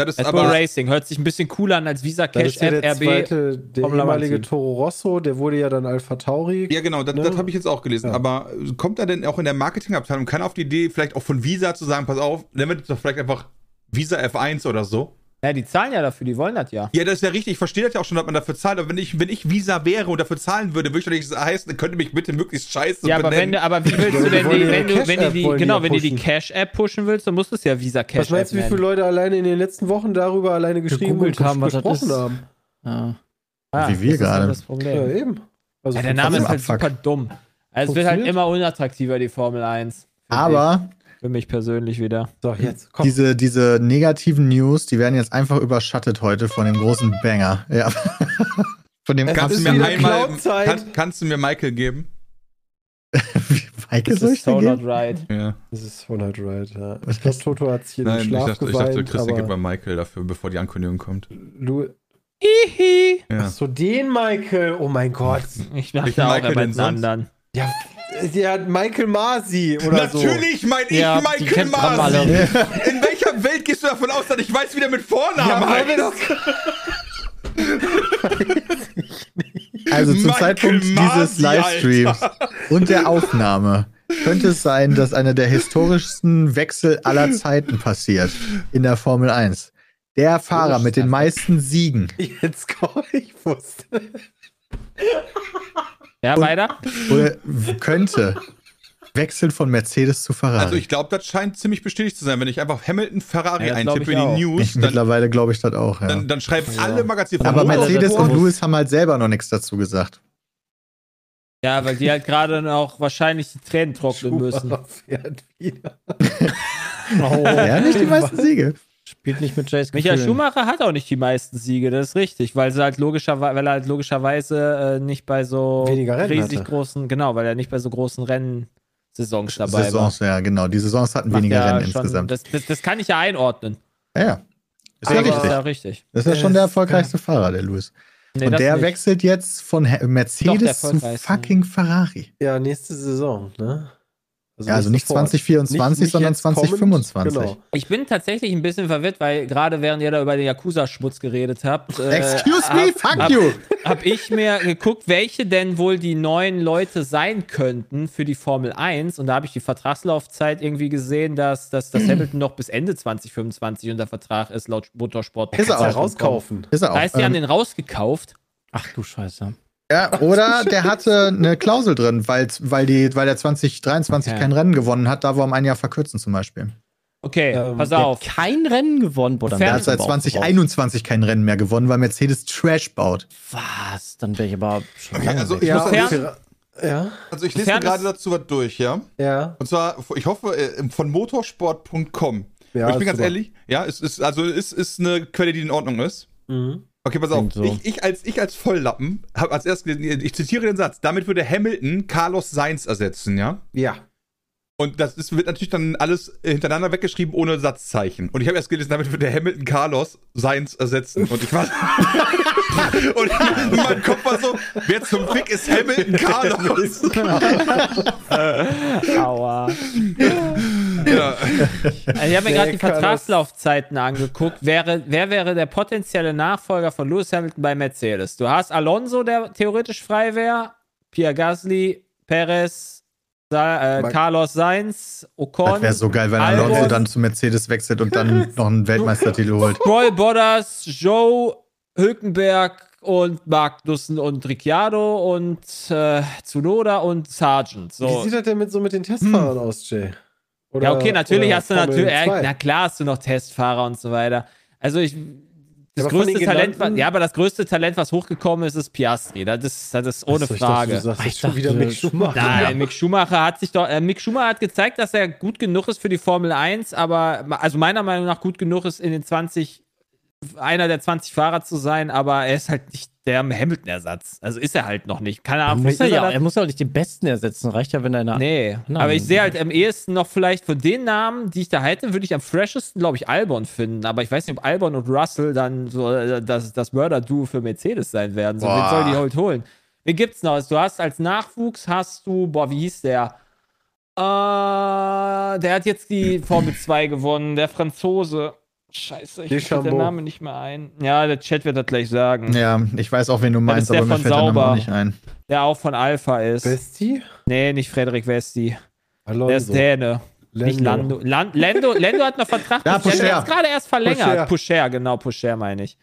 Das ist Red Bull aber Racing hört sich ein bisschen cooler an als Visa Cash App der RB. zweite, der ehemalige Team. Toro Rosso, der wurde ja dann Alpha Tauri. ja, genau, das, Ne? das habe ich jetzt auch gelesen. Ja. Aber äh, kommt er denn auch in der Marketingabteilung, kann auf die Idee vielleicht auch von Visa zu sagen, pass auf, nennen wir das doch vielleicht einfach Visa F1 oder so? Ja, die zahlen ja dafür, die wollen das ja. Ja, das ist ja richtig. Ich verstehe das ja auch schon, dass man dafür zahlt. Aber wenn ich, wenn ich Visa wäre und dafür zahlen würde, würde ich doch nicht heißen, dann könnte mich bitte möglichst scheiße Ja, aber wenn benennen. du, aber wie willst du denn die, wenn du, wenn die, Cash-App die genau, ja wenn du die pushen. Cash-App pushen willst, dann musst du es ja Visa Cash Was meinst du, wie viele Leute alleine in den letzten Wochen darüber alleine geschrieben und haben, was das gesprochen ist. haben? Ja. Ah, Wie wir das gerade. Das Ja, Problem. eben. Also Ja, der Name ist halt Abfuck. super dumm. Also es wird halt immer unattraktiver, die Formel 1. Für Aber für mich persönlich wieder. So, jetzt, komm. diese, diese negativen News, die werden jetzt einfach überschattet heute von dem großen Banger. Ja. von dem kannst, du ist mir einmal, kann, kannst du mir Michael geben? Weike Das ist ich so not right. Ja. Das ist 100 right, ja. Ich glaube, Toto hat sich in den Nein, ich Schlaf dachte, ich dachte Christi gibt bei aber Michael dafür, bevor die Ankündigung kommt. Lu Hihi. Ja. Ach so, den Michael, oh mein Gott. Ich dachte Welchen auch, Michael sonst? anderen. Ja, der hat Michael Masi oder so. Natürlich mein ich Ja, Michael Masi. In welcher Welt gehst du davon aus, dass ich weiß, wie der mit Vornamen Ja, heißt? das Also zum Michael Zeitpunkt dieses Masi, Livestreams und der Aufnahme könnte es sein, dass einer der historischsten Wechsel aller Zeiten passiert in der Formel 1. Der Fahrer mit den meisten Siegen Jetzt komm, ich wusste. Ja, weiter? oder könnte wechseln von Mercedes zu Ferrari. Also ich glaube, das scheint ziemlich bestätigt zu sein. Wenn ich einfach Hamilton Ferrari Ja, eintippe in auch. die News, Ich- dann, Mittlerweile glaube ich das auch, ja. dann, dann schreiben alle Magazine Aber Mercedes und Lewis haben halt selber noch nichts dazu gesagt. Ja, weil die halt gerade noch wahrscheinlich die Tränen trocknen müssen. Schumacher fährt wieder. Oh, Ja, nicht die meisten Siege. Spielt nicht mit Jace Michael Gefühlen. Schumacher hat auch nicht die meisten Siege, das ist richtig, weil sie halt logischerweise, weil er halt logischerweise äh, nicht bei so Rennen riesig hatte. großen, genau, weil er nicht bei so großen Rennsaisons dabei Saisons, ja, genau. Die Saisons hatten war. Macht weniger ja Rennen schon- insgesamt. Das, das, das kann ich ja einordnen. ja, ja. Ist ja Das ist richtig. ja richtig. Das ist ja schon der erfolgreichste Fahrer, der Lewis. Nee, und der nicht. wechselt jetzt von Mercedes zu fucking Ferrari. Ja, nächste Saison, ne? Ja, also nicht sofort. 2024, Nicht- nicht sondern jetzt kommend, 2025. Genau. Ich bin tatsächlich ein bisschen verwirrt, weil gerade während ihr da über den Yakuza-Schmutz geredet habt, äh, Excuse me, hab, fuck hab, you. hab ich mir geguckt, welche denn wohl die neuen Leute sein könnten für die Formel 1. Und da habe ich die Vertragslaufzeit irgendwie gesehen, dass, dass, dass Hamilton noch bis Ende 2025 unter Vertrag ist, laut Motorsport. Ist er auch. rauskaufen. Ist er auch. Heißt, die haben Ähm, den rausgekauft. Ach du Scheiße. Ja, oder der hatte eine Klausel drin, weil, weil, die, weil der 2023 Ja. kein Rennen gewonnen hat, da wir um ein Jahr verkürzen zum Beispiel. Okay, Ähm, pass Der auf. hat kein Rennen gewonnen, Bruder. Der hat seit 2021 kein Rennen mehr gewonnen, weil Mercedes Trash baut. Was? Dann wäre ich aber schon Okay, also ich, Ja, muss Fern- ja, also ich lese Fern gerade dazu was durch, ja? ja. Und zwar, ich hoffe, äh, von motorsport.com. Ja, Aber ich bin ganz super. ehrlich, ja, es ist, also es ist eine Quelle, die in Ordnung ist. Mhm. Okay, pass auf. So. Ich, ich, als, ich als Volllappen habe als erstes gelesen, ich zitiere den Satz, damit würde Hamilton Carlos Sainz ersetzen, ja? Ja. Und das ist, wird natürlich dann alles hintereinander weggeschrieben ohne Satzzeichen. Und ich habe erst gelesen, damit wird der Hamilton Carlos Seins ersetzen. Und ich war. und mein Kopf war so, wer zum Fick ist Hamilton Carlos? Aua. Ja. Also ich habe mir gerade die Vertragslaufzeiten angeguckt. Wäre, wer wäre der potenzielle Nachfolger von Lewis Hamilton bei Mercedes? Du hast Alonso, der theoretisch frei wäre, Pierre Gasly, Perez, äh, Carlos Sainz, Ocon. Das wäre so geil, wenn Alonso Albon, dann zu Mercedes wechselt und dann noch einen Weltmeistertitel holt. Roy Bottas, Joe Hülkenberg und Magnussen und Ricciardo und äh, Tsunoda und Sargent. So. Wie sieht das denn mit, so mit den Testfahrern hm. aus, Jay? Oder, ja, okay, natürlich hast du natürlich, äh, na klar hast du noch Testfahrer und so weiter. Also ich, das größte Talent, war, ja, aber das größte Talent, was hochgekommen ist, ist Piastri. Das ist, das ist ohne Achso, Frage. Ich dachte, du sagst schon wieder Mick Schumacher. Nein, Mick Schumacher hat sich doch, äh, Mick Schumacher hat gezeigt, dass er gut genug ist für die Formel 1, aber, also meiner Meinung nach gut genug ist, in den 20, einer der 20 Fahrer zu sein, aber er ist halt nicht der Hamilton-Ersatz. Also ist er halt noch nicht. Keine Ahnung. Muss er, ja, er, muss ja auch nicht den Besten ersetzen. Reicht ja, wenn er. Nee, Nein. aber ich sehe halt am ehesten noch vielleicht von den Namen, die ich da hätte, würde ich am freshesten, glaube ich, Albon finden. Aber ich weiß nicht, ob Albon und Russell dann so äh, das, das Mörder-Duo für Mercedes sein werden. So, wen soll die heute holen? Wen gibt's noch? Du hast als Nachwuchs hast du, boah, wie hieß der? Äh, der hat jetzt die Formel 2 gewonnen, der Franzose. Scheiße, ich fällt der Name nicht mehr ein. Ja, der Chat wird das gleich sagen. Ja, ich weiß auch, wen du meinst, aber mir fällt Sauber, der Name nicht ein. Der auch von Alpha ist. Westi? Nee, nicht Frederik Westi. Alonso. Der ist Däne. Lando. Nicht Lando. Land, Lando, Lando hat noch Vertrag. ja, Pusher. Der ist gerade erst verlängert. Pusher. Pusher, genau, Pusher meine ich.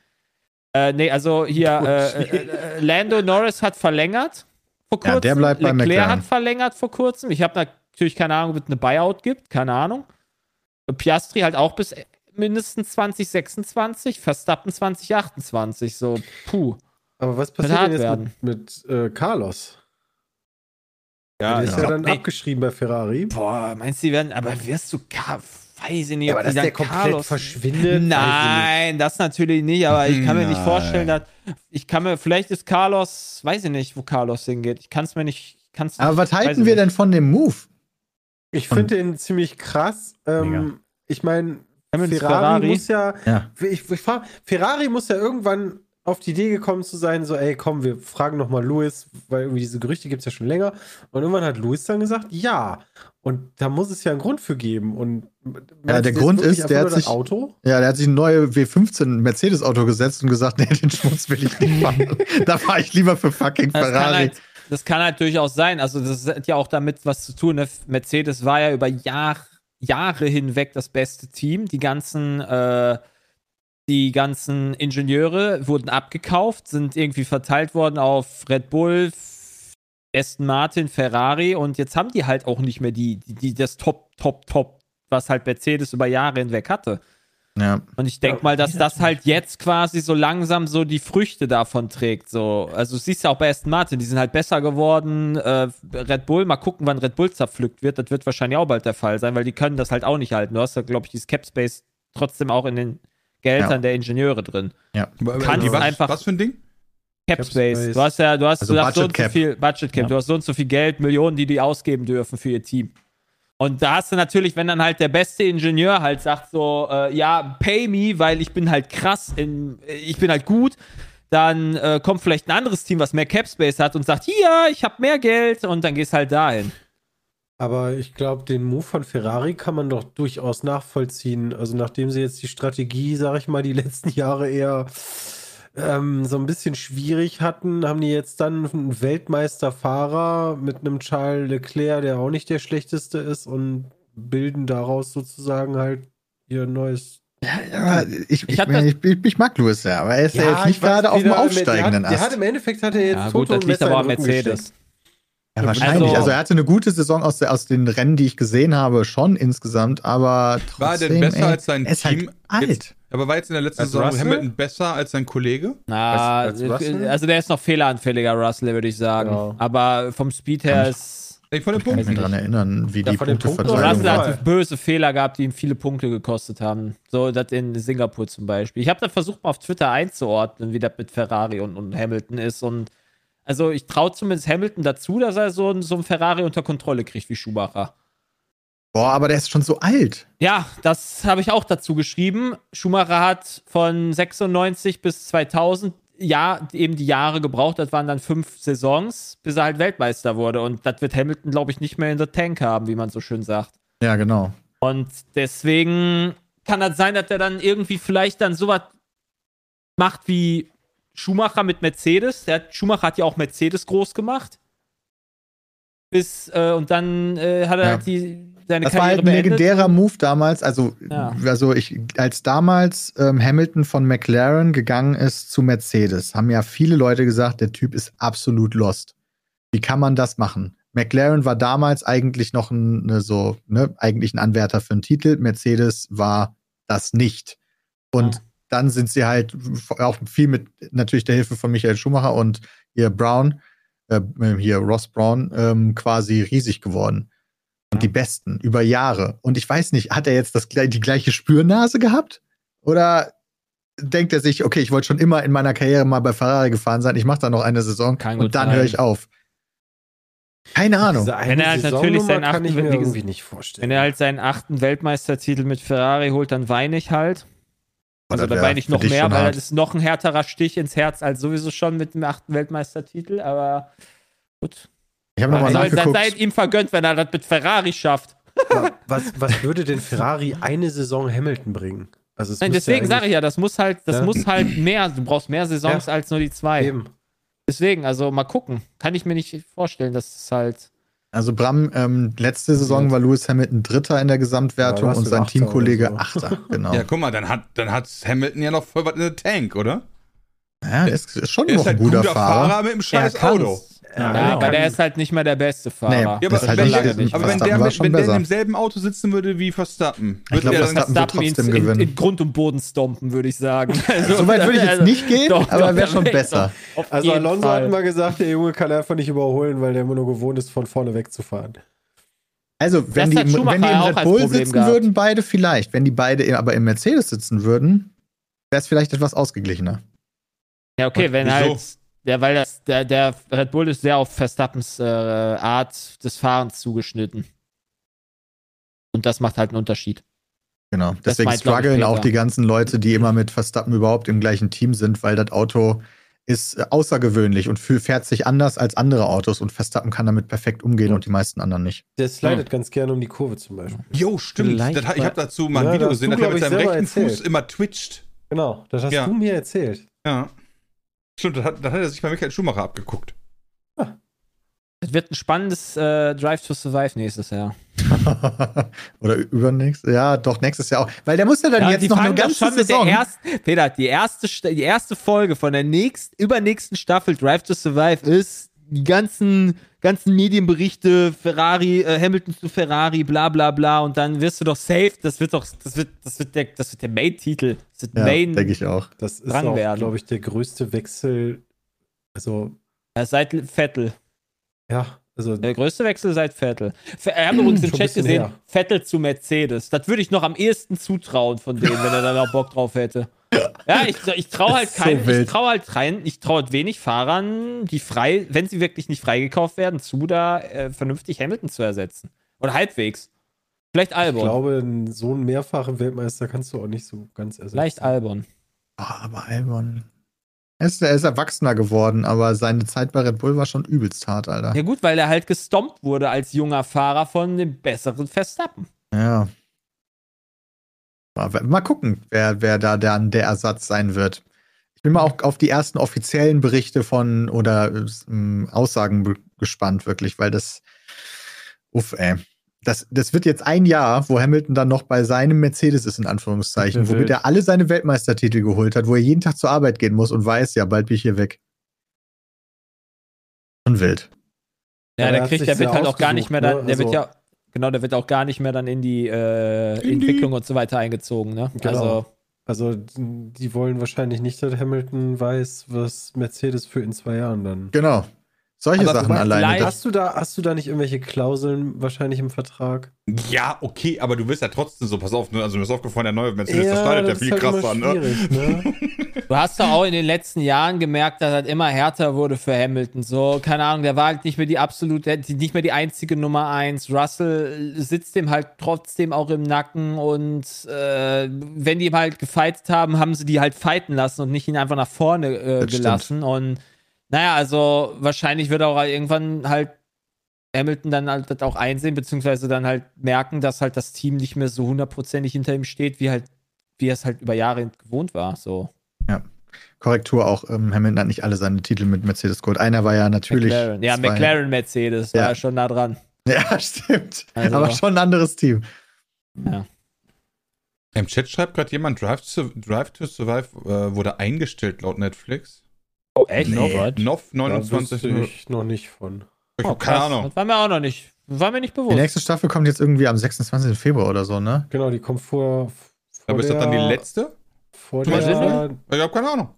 Äh, nee, also hier, äh, äh, äh, Lando Norris hat verlängert vor kurzem. Ja, der bleibt bei Leclerc McLaren. hat verlängert vor kurzem. Ich habe natürlich keine Ahnung, ob es eine Buyout gibt, keine Ahnung. Piastri halt auch bis mindestens 2026, Verstappen 2028. So, puh. Aber was passiert denn jetzt werden. mit, mit äh, Carlos? Ja, der ist ja, ja dann nee. abgeschrieben bei Ferrari. Boah, meinst du, die werden, aber wirst du, weiß ich nicht, ja, aber dass der komplett Carlos verschwindet? Nein, das natürlich nicht, aber ich kann mir nicht vorstellen, dass, ich kann mir, vielleicht ist Carlos, weiß ich nicht, wo Carlos hingeht. Ich kann es mir nicht, kann's Aber was halten wir nicht. denn von dem Move? Ich finde den ziemlich krass. Ähm, ich meine, Ferrari, Ferrari, muss ja, ja. Ich, ich frage, Ferrari muss ja irgendwann auf die Idee gekommen zu sein, so, ey, komm, wir fragen nochmal Louis, weil irgendwie diese Gerüchte gibt es ja schon länger. Und irgendwann hat Louis dann gesagt, ja. Und da muss es ja einen Grund für geben. Und ja, der Grund ist, der hat sich, Auto? ja, der hat sich ein neues W15 Mercedes-Auto gesetzt und gesagt, nee, den Schmutz will ich nicht fahren. da fahre ich lieber für fucking Ferrari. Das kann, halt, das kann halt durchaus sein. Also, das hat ja auch damit was zu tun. Ne? Mercedes war ja über Jahre Jahre hinweg das beste Team. Die ganzen, äh, die ganzen Ingenieure wurden abgekauft, sind irgendwie verteilt worden auf Red Bull, Aston Martin, Ferrari und jetzt haben die halt auch nicht mehr die, die, die das Top, Top, Top, was halt Mercedes über Jahre hinweg hatte. Ja. Und ich denke mal, dass das halt jetzt quasi so langsam so die Früchte davon trägt. So. Also du siehst ja auch bei Aston Martin, die sind halt besser geworden. Äh, Red Bull, mal gucken, wann Red Bull zerpflückt wird. Das wird wahrscheinlich auch bald der Fall sein, weil die können das halt auch nicht halten. Du hast ja, glaube ich, dieses Cap Space trotzdem auch in den Geldern ja. der Ingenieure drin. Ja. Kannst was, einfach. Was für ein Ding? Cap Space. Du hast ja, du hast, also du hast so und so viel Budget Cap. Ja. Du hast so und so viel Geld, Millionen, die die ausgeben dürfen für ihr Team. Und da hast du natürlich, wenn dann halt der beste Ingenieur halt sagt so, äh, ja, pay me, weil ich bin halt krass, in, ich bin halt gut, dann äh, kommt vielleicht ein anderes Team, was mehr Capspace hat und sagt, hier, ich habe mehr Geld und dann gehst halt dahin. Aber ich glaube, den Move von Ferrari kann man doch durchaus nachvollziehen. Also nachdem sie jetzt die Strategie, sag ich mal, die letzten Jahre eher ähm, so ein bisschen schwierig hatten, haben die jetzt dann einen Weltmeisterfahrer mit einem Charles Leclerc, der auch nicht der schlechteste ist, und bilden daraus sozusagen halt ihr neues. Ja, ich, ich, ich, ich, mag Lewis ja, aber er ist ja, ja jetzt nicht gerade auf dem aufsteigenden Ast. Der hat im Endeffekt hat er jetzt ja, gut, das liegt aber Mercedes. Ja, wahrscheinlich. Also, also, er hatte eine gute Saison aus, aus den Rennen, die ich gesehen habe, schon insgesamt, aber trotzdem. War er denn besser ey, als sein er ist Team? Halt alt. Aber war jetzt in der letzten als Saison Russell? Hamilton besser als sein Kollege? Na, als, als also der ist noch fehleranfälliger, Russell, würde ich sagen. Genau. Aber vom Speed her ist. Ich von den Ich kann mich daran erinnern, wie Ja, die von den Punkte Punkten verteilt Russell hat böse Fehler gehabt, die ihm viele Punkte gekostet haben. So, das in Singapur zum Beispiel. Ich habe da versucht, mal auf Twitter einzuordnen, wie das mit Ferrari und, und Hamilton ist. Und also ich traue zumindest Hamilton dazu, dass er so, ein- so ein Ferrari unter Kontrolle kriegt wie Schumacher. Boah, aber der ist schon so alt. Ja, das habe ich auch dazu geschrieben. Schumacher hat von 96 bis 2000 ja, eben die Jahre gebraucht. Das waren dann fünf Saisons, bis er halt Weltmeister wurde. Und das wird Hamilton, glaube ich, nicht mehr in der Tank haben, wie man so schön sagt. Ja, genau. Und deswegen kann das sein, dass der dann irgendwie vielleicht dann sowas macht wie Schumacher mit Mercedes. Der hat, Schumacher hat ja auch Mercedes groß gemacht. Bis, äh, und dann äh, hat er Ja. halt die, seine Das war Karriere halt ein beendet. legendärer Move damals. Also, Ja. also ich, als damals ähm, Hamilton von McLaren gegangen ist zu Mercedes, haben ja viele Leute gesagt, der Typ ist absolut lost. Wie kann man das machen? McLaren war damals eigentlich noch ein, ne, so, ne, eigentlich ein Anwärter für einen Titel. Mercedes war das nicht. Und Ja. dann sind sie halt auch viel mit natürlich der Hilfe von Michael Schumacher und hier Brown, äh, hier Ross Brown, ähm, quasi riesig geworden. Und die Besten über Jahre. Und ich weiß nicht, hat er jetzt das, die gleiche Spürnase gehabt? Oder denkt er sich, okay, ich wollte schon immer in meiner Karriere mal bei Ferrari gefahren sein, ich mache da noch eine Saison gut und dann höre ich auf. Keine Ahnung. Wenn er halt natürlich seinen achten- mir wie irgendwie nicht vorstellen. Wenn er halt seinen achten Weltmeistertitel mit Ferrari holt, dann weine ich halt. Also da weine ich noch mehr, weil hart. das ist noch ein härterer Stich ins Herz als sowieso schon mit dem achten Weltmeistertitel. Aber gut. Ich habe nochmal nachgeguckt. seid ihm vergönnt, wenn er das mit Ferrari schafft. was, was würde denn Ferrari eine Saison Hamilton bringen? Also Nein, deswegen ja sage ich ja, das muss halt, das Ja. muss halt mehr. Du brauchst mehr Saisons Ja. als nur die zwei. Eben. Deswegen, also mal gucken. Kann ich mir nicht vorstellen, dass es halt. Also Bram, ähm, letzte Saison war Lewis Hamilton Dritter in der Gesamtwertung und sein Achter Teamkollege oder Achter. Genau. Ja, guck mal, dann hat, dann hat Hamilton ja noch voll was in der Tank, oder? Ja, er ist schon Er noch ist ein halt guter, guter Fahrer. Fahrer mit einem scheiß. Auto. Ja, Ja, aber der ist halt nicht mehr der beste Fahrer. Nee, Ja, Das aber, ist halt wenn, nicht- der, nicht. aber wenn der, wenn der in demselben Auto sitzen würde wie Verstappen, Ich glaub, der Verstappen- dann, wird Verstappen ihn in, gewinnen. in Grund und Boden stompen, würde ich sagen. Also, So weit würde ich jetzt also- nicht gehen, Doch, aber wäre schon besser. Also Alonso Fall. hat mal gesagt, der Junge kann einfach nicht überholen, weil der immer nur gewohnt ist, von vorne wegzufahren. Also, wenn die, wenn die im Red Bull sitzen gehabt. würden, beide vielleicht. Wenn die beide aber im Mercedes sitzen würden, wäre es vielleicht etwas ausgeglichener. Ja, okay, wenn Wieso? halt. Der, weil das, der, der Red Bull ist sehr auf Verstappens äh, Art des Fahrens zugeschnitten. Und das macht halt einen Unterschied. Genau. Das Deswegen strugglen auch die ganzen Leute, die immer mit Verstappen überhaupt im gleichen Team sind, weil das Auto ist äh, außergewöhnlich und fährt sich anders als andere Autos und Verstappen kann damit perfekt umgehen und die meisten anderen nicht. Der slidet ganz gerne um die Kurve zum Beispiel. Jo, stimmt. Das, ich habe dazu mal ein Ja, Video gesehen, dass er mit ich, seinem rechten Fuß erzählt. immer twitcht. Genau, das hast Ja. du mir erzählt. Ja. Stimmt, das hat, das hat er sich bei Michael Schumacher abgeguckt. Es wird ein spannendes äh, Drive to Survive nächstes Jahr. Oder übernächstes? Ja, doch, nächstes Jahr auch. Weil der muss ja dann Ja, jetzt die noch eine ganze schon mit Saison. der ersten, Peter, die erste, die erste Folge von der nächsten, übernächsten Staffel Drive to Survive ist die ganzen, ganzen Medienberichte, Ferrari, äh, Hamilton zu Ferrari, bla bla bla und dann wirst du doch safe, das wird doch, das wird, das wird der, das wird der Main-Titel. Das wird ja, Main, denke ich auch. Das ist auch, glaube ich, der größte Wechsel. Also, äh, seit Vettel. ja, also Der größte Wechsel seit Vettel. Wir haben übrigens im Chat gesehen, her. Vettel zu Mercedes. Das würde ich noch am ehesten zutrauen von denen, wenn er da noch Bock drauf hätte. Ja, ich, ich traue halt ist so keinen, ich traue halt rein, ich traue halt wenig Fahrern, die frei, wenn sie wirklich nicht freigekauft werden, zu, da äh, vernünftig Hamilton zu ersetzen. Oder halbwegs. Vielleicht ich Albon. glaube, so einen mehrfachen Weltmeister kannst du auch nicht so ganz ersetzen. Vielleicht Albon. Ah, aber Albon. Er ist, er ist erwachsener geworden, aber seine Zeit bei Red Bull war schon übelst hart, Alter. Ja gut, weil er halt gestompt wurde als junger Fahrer von dem besseren Verstappen. Ja. Aber Mal gucken, wer, wer da dann der Ersatz sein wird. Ich bin mal auch auf die ersten offiziellen Berichte von oder ähm, Aussagen gespannt, wirklich, weil das. Uff, ey. Das, das wird jetzt ein Jahr, wo Hamilton dann noch bei seinem Mercedes ist, in Anführungszeichen, wär womit wild. er alle seine Weltmeistertitel geholt hat, wo er jeden Tag zur Arbeit gehen muss und weiß, ja, bald bin ich hier weg. Schon wild. Ja, er der kriegt, der wird halt auch gar nicht mehr ausgesucht, dann, ne? der wird Also- ja, genau, der wird auch gar nicht mehr dann in die, äh, In die- Entwicklung und so weiter eingezogen, ne? Genau. Also, Also, die wollen wahrscheinlich nicht, dass Hamilton weiß, was Mercedes für in zwei Jahren dann. Genau. Solche Aber Sachen alleine. Hast du, da, hast du da nicht irgendwelche Klauseln wahrscheinlich im Vertrag? Ja, okay, aber du wirst ja trotzdem so, pass auf, ne? also mir ist aufgefallen, der neue Mercedes, das schneidet ja das viel halt krasser an, ne? ne? Du hast doch auch in den letzten Jahren gemerkt, dass das immer härter wurde für Hamilton. So, keine Ahnung, der war halt nicht mehr die absolute, nicht mehr die einzige Nummer eins. Russell sitzt dem halt trotzdem auch im Nacken und äh, wenn die ihm halt gefightet haben, haben sie die halt fighten lassen und nicht ihn einfach nach vorne äh, gelassen. Und naja, also wahrscheinlich wird auch irgendwann halt Hamilton dann halt das auch einsehen, beziehungsweise dann halt merken, dass halt das Team nicht mehr so hundertprozentig hinter ihm steht, wie halt, wie er es halt über Jahre gewohnt war. So. Korrektur auch, ähm, Hamilton hat nicht alle seine Titel mit Mercedes geholt. Einer war ja natürlich. McLaren. Ja, McLaren Mercedes Ja. war schon nah dran. Ja, stimmt. Also- Aber schon ein anderes Team. Im Chat schreibt gerade jemand, Drive to, Drive to Survive äh, wurde eingestellt laut Netflix. Oh, echt? Nee. No, what? NOV Da 29. wüsste ich noch nicht von. Ich Oh, hab keine. Ahnung. Das war mir auch noch nicht. War mir nicht Die bewusst. nächste Staffel kommt jetzt irgendwie am 26. Februar oder so, ne? Genau, die kommt vor. vor Aber ist das dann die der- letzte? Vor Mal der, Ich hab keine Ahnung.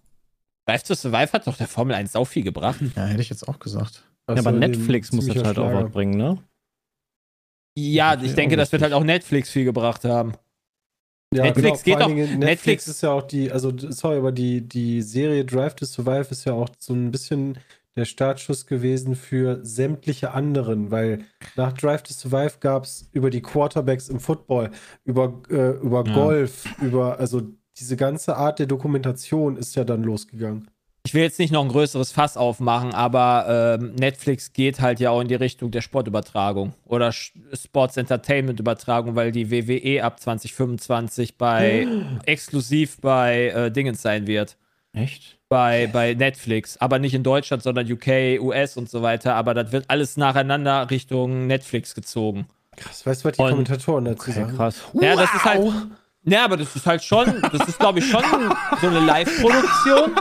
Drive to Survive hat doch der Formel 1 sau viel gebracht. Ja, hätte ich jetzt auch gesagt. Ja, Also aber die- Netflix muss das halt auch Schlager. was bringen, ne? Ja, ich denke, auch das wird halt auch Netflix viel gebracht haben. Ja, Netflix genau, geht Dingen Netflix- Netflix ist ja auch die, also sorry, aber die, die Serie Drive to Survive ist ja auch so ein bisschen der Startschuss gewesen für sämtliche anderen, weil nach Drive to Survive gab es über die Quarterbacks im Football, über, äh, über Ja. Golf, über, also diese ganze Art der Dokumentation ist ja dann losgegangen. Ich will jetzt nicht noch ein größeres Fass aufmachen, aber ähm, Netflix geht halt ja auch in die Richtung der Sportübertragung oder Sports Entertainment Übertragung, weil die WWE ab 2025 bei exklusiv bei äh, Dingens sein wird. Echt? bei, bei Netflix, aber nicht in Deutschland, sondern UK, US und so weiter. Aber das wird alles nacheinander Richtung Netflix gezogen. Krass, weißt du, was die Und- Kommentatoren dazu Okay, sagen? krass. Ja, das ist halt. Ja, aber das ist halt schon, das ist, glaube ich, schon so eine Live-Produktion.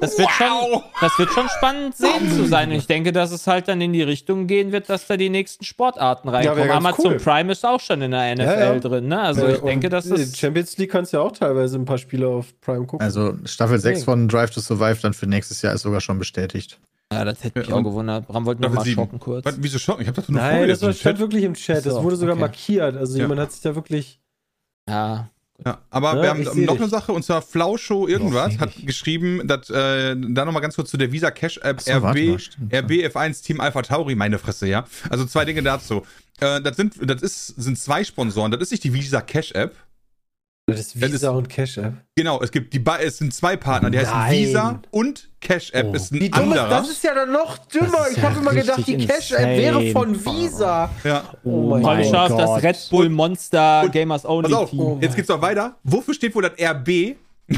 Das wird schon, das wird schon spannend sehen zu sein. Und ich denke, dass es halt dann in die Richtung gehen wird, dass da die nächsten Sportarten reinkommen. ganz Amazon cool. Prime ist auch schon in der NFL Ja, ja. drin, ne? Also Äh, ich denke, dass die das. Champions League kannst du ja auch teilweise ein paar Spiele auf Prime gucken. Also Staffel 6 von Drive to Survive dann für nächstes Jahr ist sogar schon bestätigt. Ja, das hätte mich Ja, auch und- gewundert. Bram wollte noch Staffel mal sieben. schocken kurz. Was, wieso schocken? Ich hab das nur Nein, das stand wirklich im Chat. Das wurde sogar okay. markiert. Also Ja. jemand hat sich da wirklich. Ja. Ja, aber Ja, wir haben noch dich. eine Sache, und zwar Flauschow irgendwas hat geschrieben, dass, äh, da nochmal ganz kurz zu der Visa Cash App so, RB, mal, stimmt, ja. RBF1 Team Alpha Tauri, meine Fresse, ja. Also zwei Dinge dazu. Äh, das sind, das ist, sind zwei Sponsoren. Das ist nicht die Visa Cash App. Das Visa ist- und Cash App. Genau, es gibt die, ba- es sind zwei Partner, die heißen Nein. Visa und Cash App Oh. ist ein Wie dumm anderer. das? ist ja dann noch dümmer. Ich ja habe immer gedacht, die Cash App wäre von Visa. ja. Oh mein Freue mich Gott. das. Red Bull Monster Und- Gamers Only Pass auf, Team. jetzt geht's noch weiter. Wofür steht wohl das RB?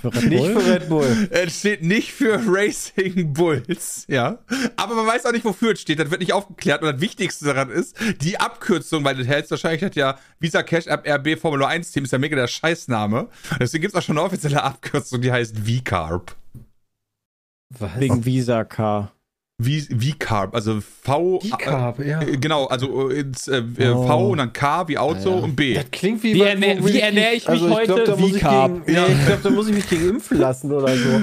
Für Red Nicht Bull? für Red Bull. Es steht nicht für Racing Bulls, ja. Aber man weiß auch nicht, wofür es steht. Das wird nicht aufgeklärt. Und das Wichtigste daran ist, die Abkürzung, weil das hältst wahrscheinlich hat ja Visa Cash App RB Formula 1 Team ist ja mega der Scheißname. Deswegen gibt's auch schon eine offizielle Abkürzung, die heißt V-Carb. Was? Wegen Visa K. V- V-Carb, also V. V-Carb, ja. Äh, Genau, also äh, ins, äh, Oh. V und dann K wie Auto Ja, ja. und B. Das klingt wie. Wie ernähr- wo wie ich ernähre ich mich also heute? Glaub, da muss ich V-Carb. gegen, nee, ich glaube, da muss ich mich gegen impfen lassen oder so.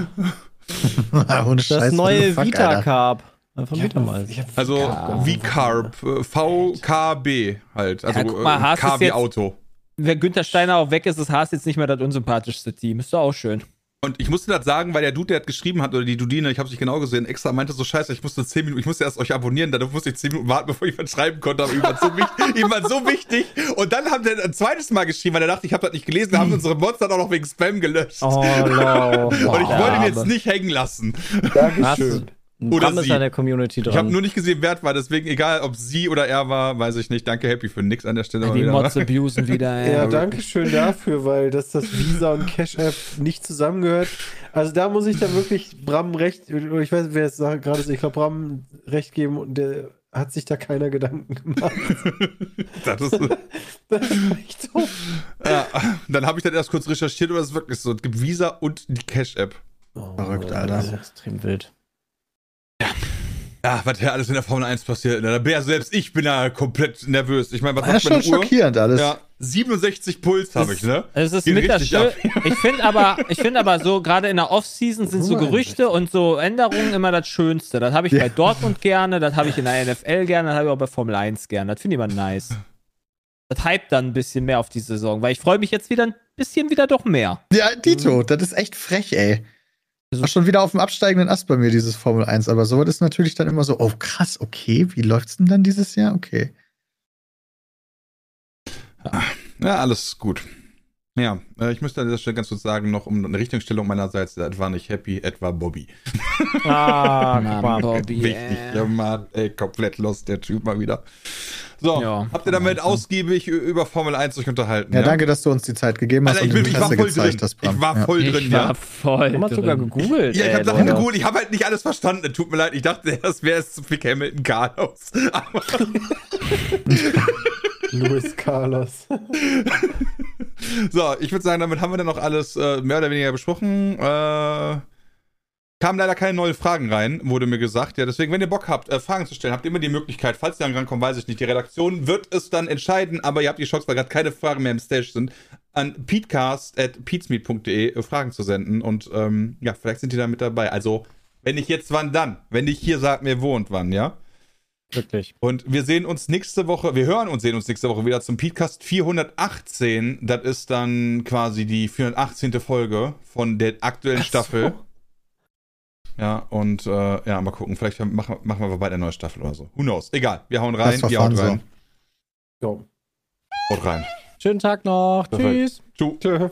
Ohne Das Scheiß, neue fuck, Vita Alter. Carb. Einfach Ich Vita mal. ich Also V-Carb. V-Carb, äh, VKB halt. Also guck mal, äh, K wie jetzt- Auto. Wenn Günther Steiner auch weg ist, ist Haas jetzt nicht mehr das unsympathischste Team. Ist doch auch schön. Und ich musste das sagen, weil der Dude, der hat geschrieben hat, oder die Dudine, ich habe nicht genau gesehen, extra meinte so scheiße, ich musste zehn Minuten, ich musste erst euch abonnieren, dann musste ich zehn Minuten warten, bevor ich was schreiben konnte, aber ihm war so, wichtig, ihm war so wichtig. Und dann haben der ein zweites Mal geschrieben, weil er dachte, ich habe das nicht gelesen, da haben unsere Mods dann auch noch wegen Spam gelöscht. Oh, no. Und ich wollte ihn jetzt nicht hängen lassen. Dankeschön. Oder Bram ist sie. an der Community dran. Ich habe nur nicht gesehen, wer es war, deswegen egal, ob sie oder er war, weiß ich nicht. Danke, Happy für nix an der Stelle. Die. Mods abusen wieder. ey. Ja, danke schön dafür, weil dass das Visa und Cash App nicht zusammengehört. Also da muss ich dann wirklich Bram recht, ich weiß nicht, wer es gerade ist, ich glaube Bram recht geben und der hat sich da keiner Gedanken gemacht. Das ist, Das ist echt doof. ja, dann habe ich dann erst kurz recherchiert, aber es ist wirklich so. Es gibt Visa und die Cash-App. Verrückt, Das Alter. ist extrem wild. Ja, was hier alles in der Formel 1 passiert. ne? Da bin ja selbst ich bin ja komplett nervös. Ich meine, was Das ist schon Uhr? schockierend alles. Ja, 67 Puls habe ich, ne? Es ist Geht mit das richtig Schö Ich finde aber, ich finde aber so, gerade in der Off-Season sind so Gerüchte und so Änderungen immer das Schönste. Das habe ich bei Dortmund gerne, das habe ich in der NFL gerne, das habe ich auch bei Formel 1 gerne. Das finde ich immer nice. Das hype dann ein bisschen mehr auf die Saison, weil ich freue mich jetzt wieder ein bisschen wieder doch mehr. Ja, Dito, das ist echt frech, ey. Das war schon wieder auf dem absteigenden Ast bei mir, dieses Formel 1. Aber sowas ist natürlich dann immer so, oh krass, okay, wie läuft's denn dann dieses Jahr? Okay. Ja, alles gut. Ja, äh, ich müsste an dieser Stelle ganz kurz sagen, noch um eine Richtungsstellung meinerseits, das war nicht happy, etwa Bobby. Ah, Mann, Bobby. Wichtig, ja, Mann, ey, komplett lost, der Typ mal wieder. So, Ja. habt ihr damit ausgiebig über Formel 1 euch unterhalten? Ja, danke, dass du uns die Zeit gegeben hast Alter, ich, und bin, ich war voll gezeigt drin. hast. Ich war ja. voll drin, Ich war ja. voll. Du hast sogar gegoogelt. Ja, ich hab Sachen gegoogelt, ich habe halt nicht alles verstanden. Tut mir leid, ich dachte, das wäre es zu Fick Hamilton Carlos. Aber Luis Carlos. so, ich würde sagen, damit haben wir dann noch alles äh, mehr oder weniger besprochen. Äh, kamen leider keine neuen Fragen rein, wurde mir gesagt. Ja, deswegen, wenn ihr Bock habt, äh, Fragen zu stellen, habt ihr immer die Möglichkeit. Falls ihr dann rankommt, weiß ich nicht. Die Redaktion wird es dann entscheiden, aber ihr habt die Chance, weil gerade keine Fragen mehr im Stage sind, an peatcast.peatsmeet.de äh, Fragen zu senden. Und ähm, ja, vielleicht sind die da mit dabei. Also, wenn nicht jetzt, wann dann? Wenn nicht hier sagt mir wo und wann, ja? Wirklich. Und wir sehen uns nächste Woche, wir hören und sehen uns nächste Woche wieder zum Podcast 418. Das ist dann quasi die 418. Folge von der aktuellen Staffel. Ja, und äh, ja, mal gucken. Vielleicht machen, machen wir aber bald eine neue Staffel oder so. Who knows? Egal. Wir hauen rein. Haut Verfahren rein. Jo. Haut rein. Schönen Tag noch. Perfekt. Tschüss. Tschüss. Tschö.